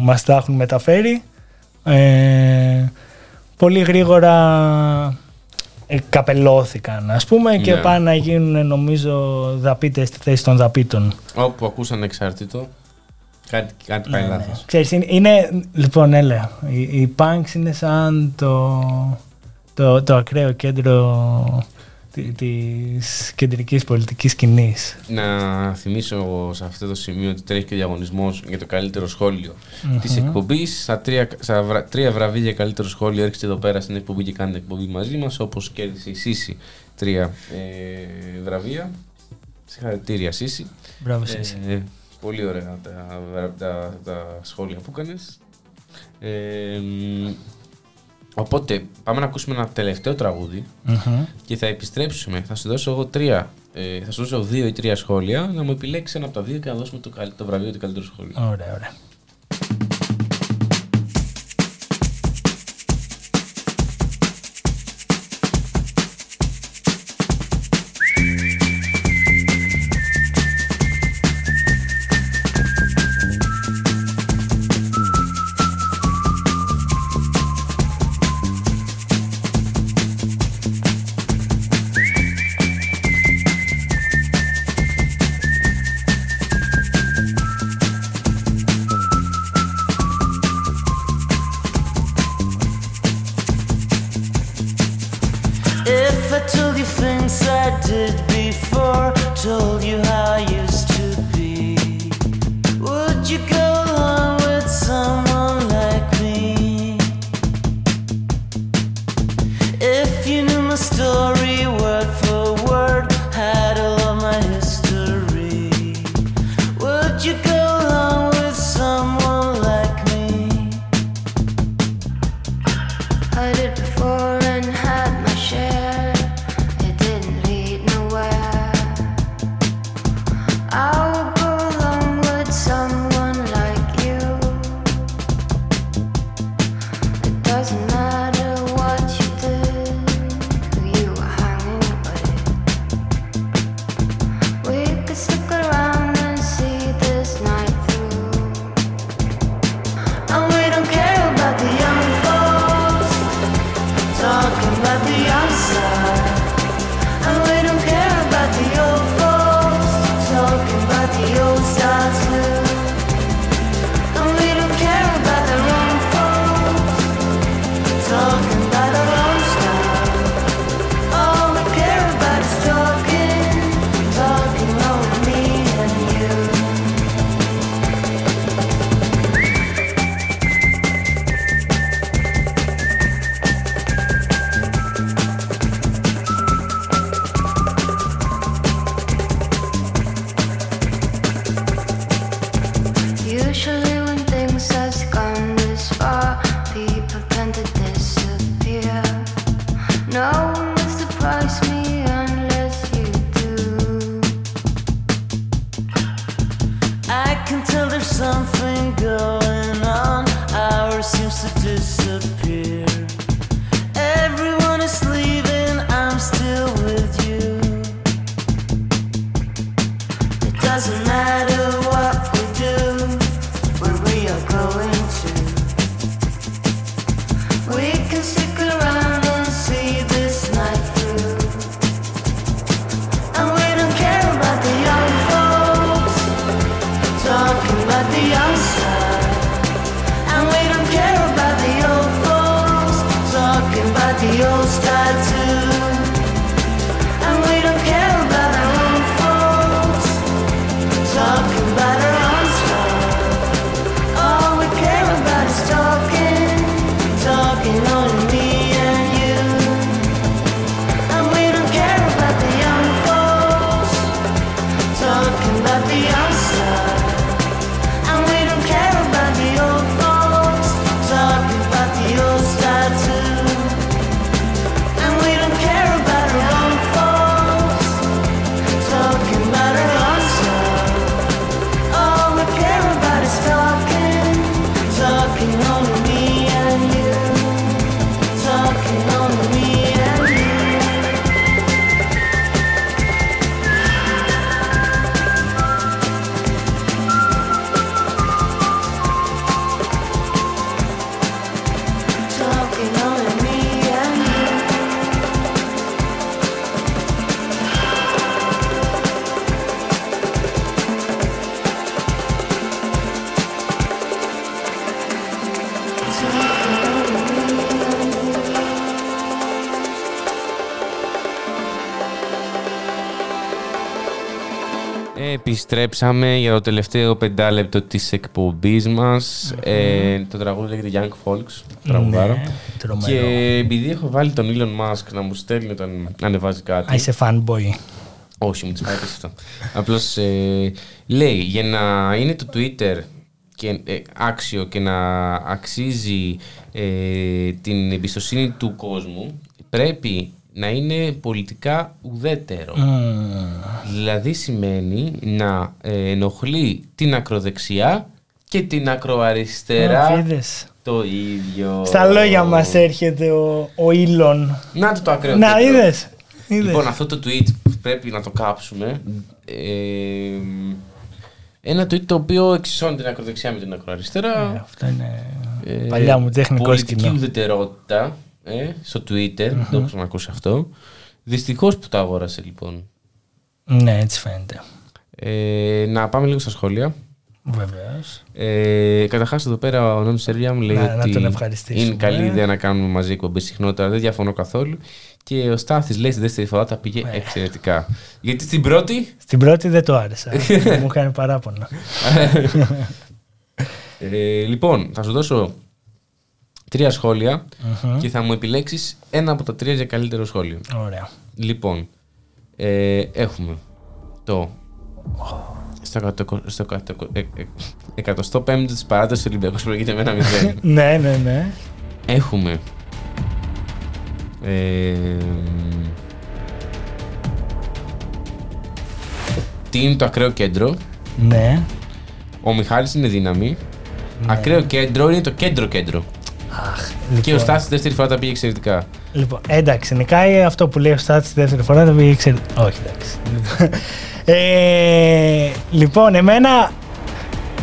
μας τα έχουν μεταφέρει ε, πολύ γρήγορα ε, καπελώθηκαν ας πούμε και Ναι. πάνε να γίνουν νομίζω δαπίτες στη θέση των δαπίτων. Όπου ακούσαν εξάρτητο, κάτι, κάτι πάει Ναι, ναι. λάθος. Ξέρεις, είναι, είναι- λοιπόν, έλα, οι, οι punks είναι σαν το, το, το ακραίο κέντρο τη- της κεντρικής πολιτικής σκηνής. Να θυμίσω σε αυτό το σημείο ότι τρέχει και ο διαγωνισμός για το καλύτερο σχόλιο Μμμ. της εκπομπής. Στα, τρία, στα βρα- τρία βραβεία για καλύτερο σχόλιο έρχεστε εδώ πέρα στην εκπομπή και κάνετε εκπομπή μαζί μας. Όπως κέρδισε η Σύση τρία ε, βραβεία. Συγχαρητήρια, Σύση. Μπράβο, Σύση. Ε, πολύ ωραία τα, βρα- τα, τα σχόλια που έκανες. Ε, μ, οπότε πάμε να ακούσουμε ένα τελευταίο τραγούδι Μμμ. και θα επιστρέψουμε. Θα σου δώσω εγώ τρία. Ε, θα σου δώσω δύο ή τρία σχόλια να μου επιλέξεις ένα από τα δύο και να δώσουμε το, καλ- το βραβείο του καλύτερου σχόλιο. Ωραία, ωραία. Επιστρέψαμε για το τελευταίο πεντάλεπτο της εκπομπής μας. Ε, το τραγούδι λέγεται Young Folks. Τραγουδάρο. Ναι, τρομερό. και επειδή έχω βάλει τον Elon Musk να μου στέλνει όταν ανεβάζει κάτι. Α, είσαι fanboy. Όχι, μου τη πάει αυτό. Απλώς λέει για να είναι το Twitter και, ε, άξιο και να αξίζει ε, την εμπιστοσύνη του κόσμου, πρέπει να είναι πολιτικά ουδέτερο. Δηλαδή σημαίνει να ε, ενοχλεί την ακροδεξιά και την ακροαριστερά Α, είδες. το ίδιο. Στα λόγια μας έρχεται ο, ο Ήλον. Να το το ακραίο Να, κέντρο. είδες. Είδες. Λοιπόν, αυτό το tweet πρέπει να το κάψουμε. Ε, ένα tweet το οποίο εξισώνει την ακροδεξιά με την ακροαριστερά. Ε, αυτό είναι Ε, παλιά μου τεχνικό πολιτική σκηνό. ουδετερότητα ε, στο Twitter. Δεν το έχω ξανακούσει αυτό. Δυστυχώς που το αγόρασε λοιπόν. Ναι, έτσι φαίνεται. Ε, να πάμε λίγο στα σχόλια. Βεβαίως. Ε, Καταρχάς, εδώ πέρα ο Νόμι Σερβιά μου λέει Να- να ότι τον ευχαριστήσουμε. είναι καλή ιδέα να κάνουμε μαζί εκπομπή συχνότερα. Δεν διαφωνώ καθόλου. Και ο Στάθης λέει στη δεύτερη φορά τα πήγε Ναι. εξαιρετικά. Γιατί στην πρώτη. Στην πρώτη δεν το άρεσα. μου έκανε παράπονα. ε, λοιπόν, θα σου δώσω τρία σχόλια Μμμ. και θα μου επιλέξεις ένα από τα τρία για καλύτερο σχόλιο. Ωραία. Λοιπόν, ε, έχουμε το. Στο, εκατο- στο εκατο- ε, ε, 105ο της παράτασης του Ολυμπιακού προηγείται με ένα μηδέν. ναι, ναι, ναι. Έχουμε. Ε, τι είναι το ακραίο κέντρο; Ναι. Ο Μιχάλης είναι δύναμη. Ακραίο κέντρο είναι το κέντρο κέντρο. Αχ, Και ο Στάσης δεύτερη φορά τα πήγε εξαιρετικά. Λοιπόν, εντάξει, νικάει αυτό που λέει ο Στάτ τη δεύτερη φορά. Δεν πήγε εξαιρε- Όχι, εντάξει. ε, λοιπόν, εμένα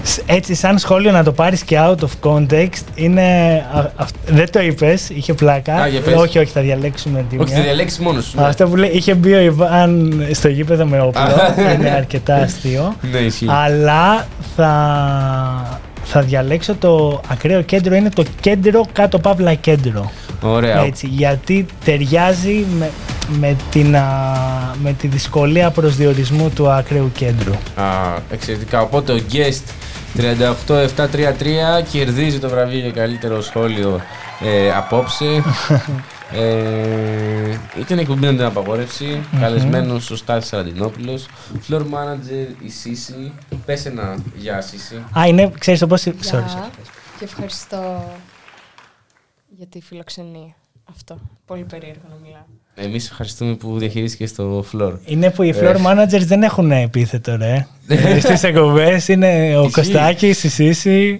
σ- έτσι σαν σχόλιο να το πάρεις και out of context είναι... α- αυ- δεν το είπες, είχε πλάκα. Α, για πες. όχι, όχι, θα διαλέξουμε τη Όχι, μια. θα διαλέξεις μόνος σου. ναι. Αυτό που λέει, είχε μπει ο Ιβάν στο γήπεδο με όπλο. είναι αρκετά αστείο. Ναι, ισχύει. Αλλά θα, θα διαλέξω το ακραίο κέντρο. Είναι το κέντρο κάτω παύλα κέντρο. Ωραία. Έτσι, γιατί ταιριάζει με, με, την, α, με τη δυσκολία προσδιορισμού του ακραίου κέντρου. Α, εξαιρετικά. Οπότε ο guest 38733 κερδίζει το βραβείο για καλύτερο σχόλιο ε, απόψε. ε, ήταν εκπομπή με την απαγόρευση. Μμμ. Καλεσμένος ο Στάθης Σαραντινόπουλος. Floor manager η Σίση. Πες ένα γεια Σίση. Α, είναι, ξέρεις το πώς... Sorry, Γεια. sorry. Και ευχαριστώ για τη φιλοξενία. Αυτό. Πολύ περίεργο να μιλάω. Εμείς ευχαριστούμε που διαχειρίστηκες το floor. Είναι που οι Ε, floor managers δεν έχουν επίθετο, ρε. Ε, Στις εκπομπές είναι ο Ισχύει. Κωστάκης, η Σύση.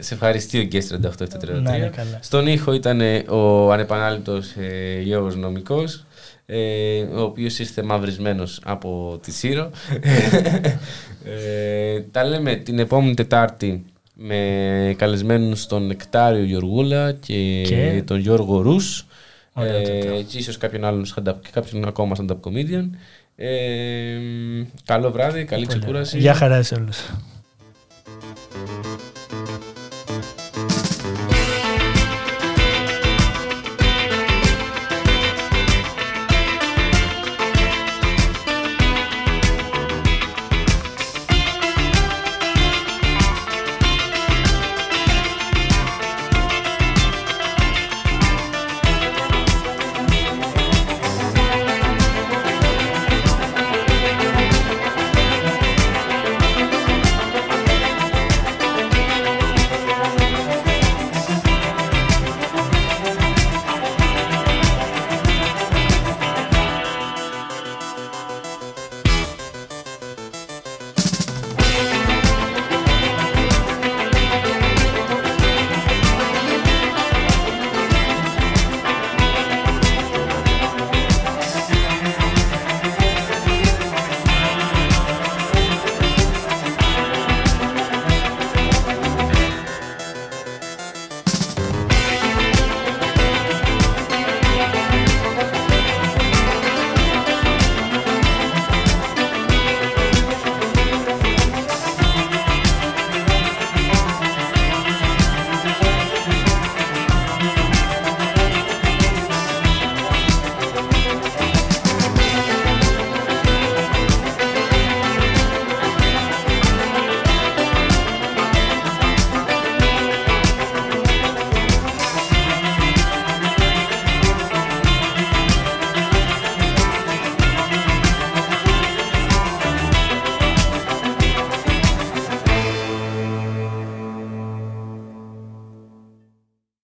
Σε ευχαριστεί ο Guest 38733. Να είναι καλά. Στον ήχο ήταν ε, ο ανεπανάληπτος ε, Γιώργος Νομικός. ε, ο οποίος ήρθε μαυρισμένος από τη Σύρο. ε, τα λέμε την επόμενη Τετάρτη με καλεσμένους τον Νεκτάριο Γιωργούλα και, Και- τον Γιώργο Ρούς Ωραία, ε, τέτοια. και ίσως κάποιον άλλον stand-up, και κάποιον ακόμα stand-up comedian. Ε, καλό βράδυ, καλή ξεκούραση. Γεια χαρά σε όλους.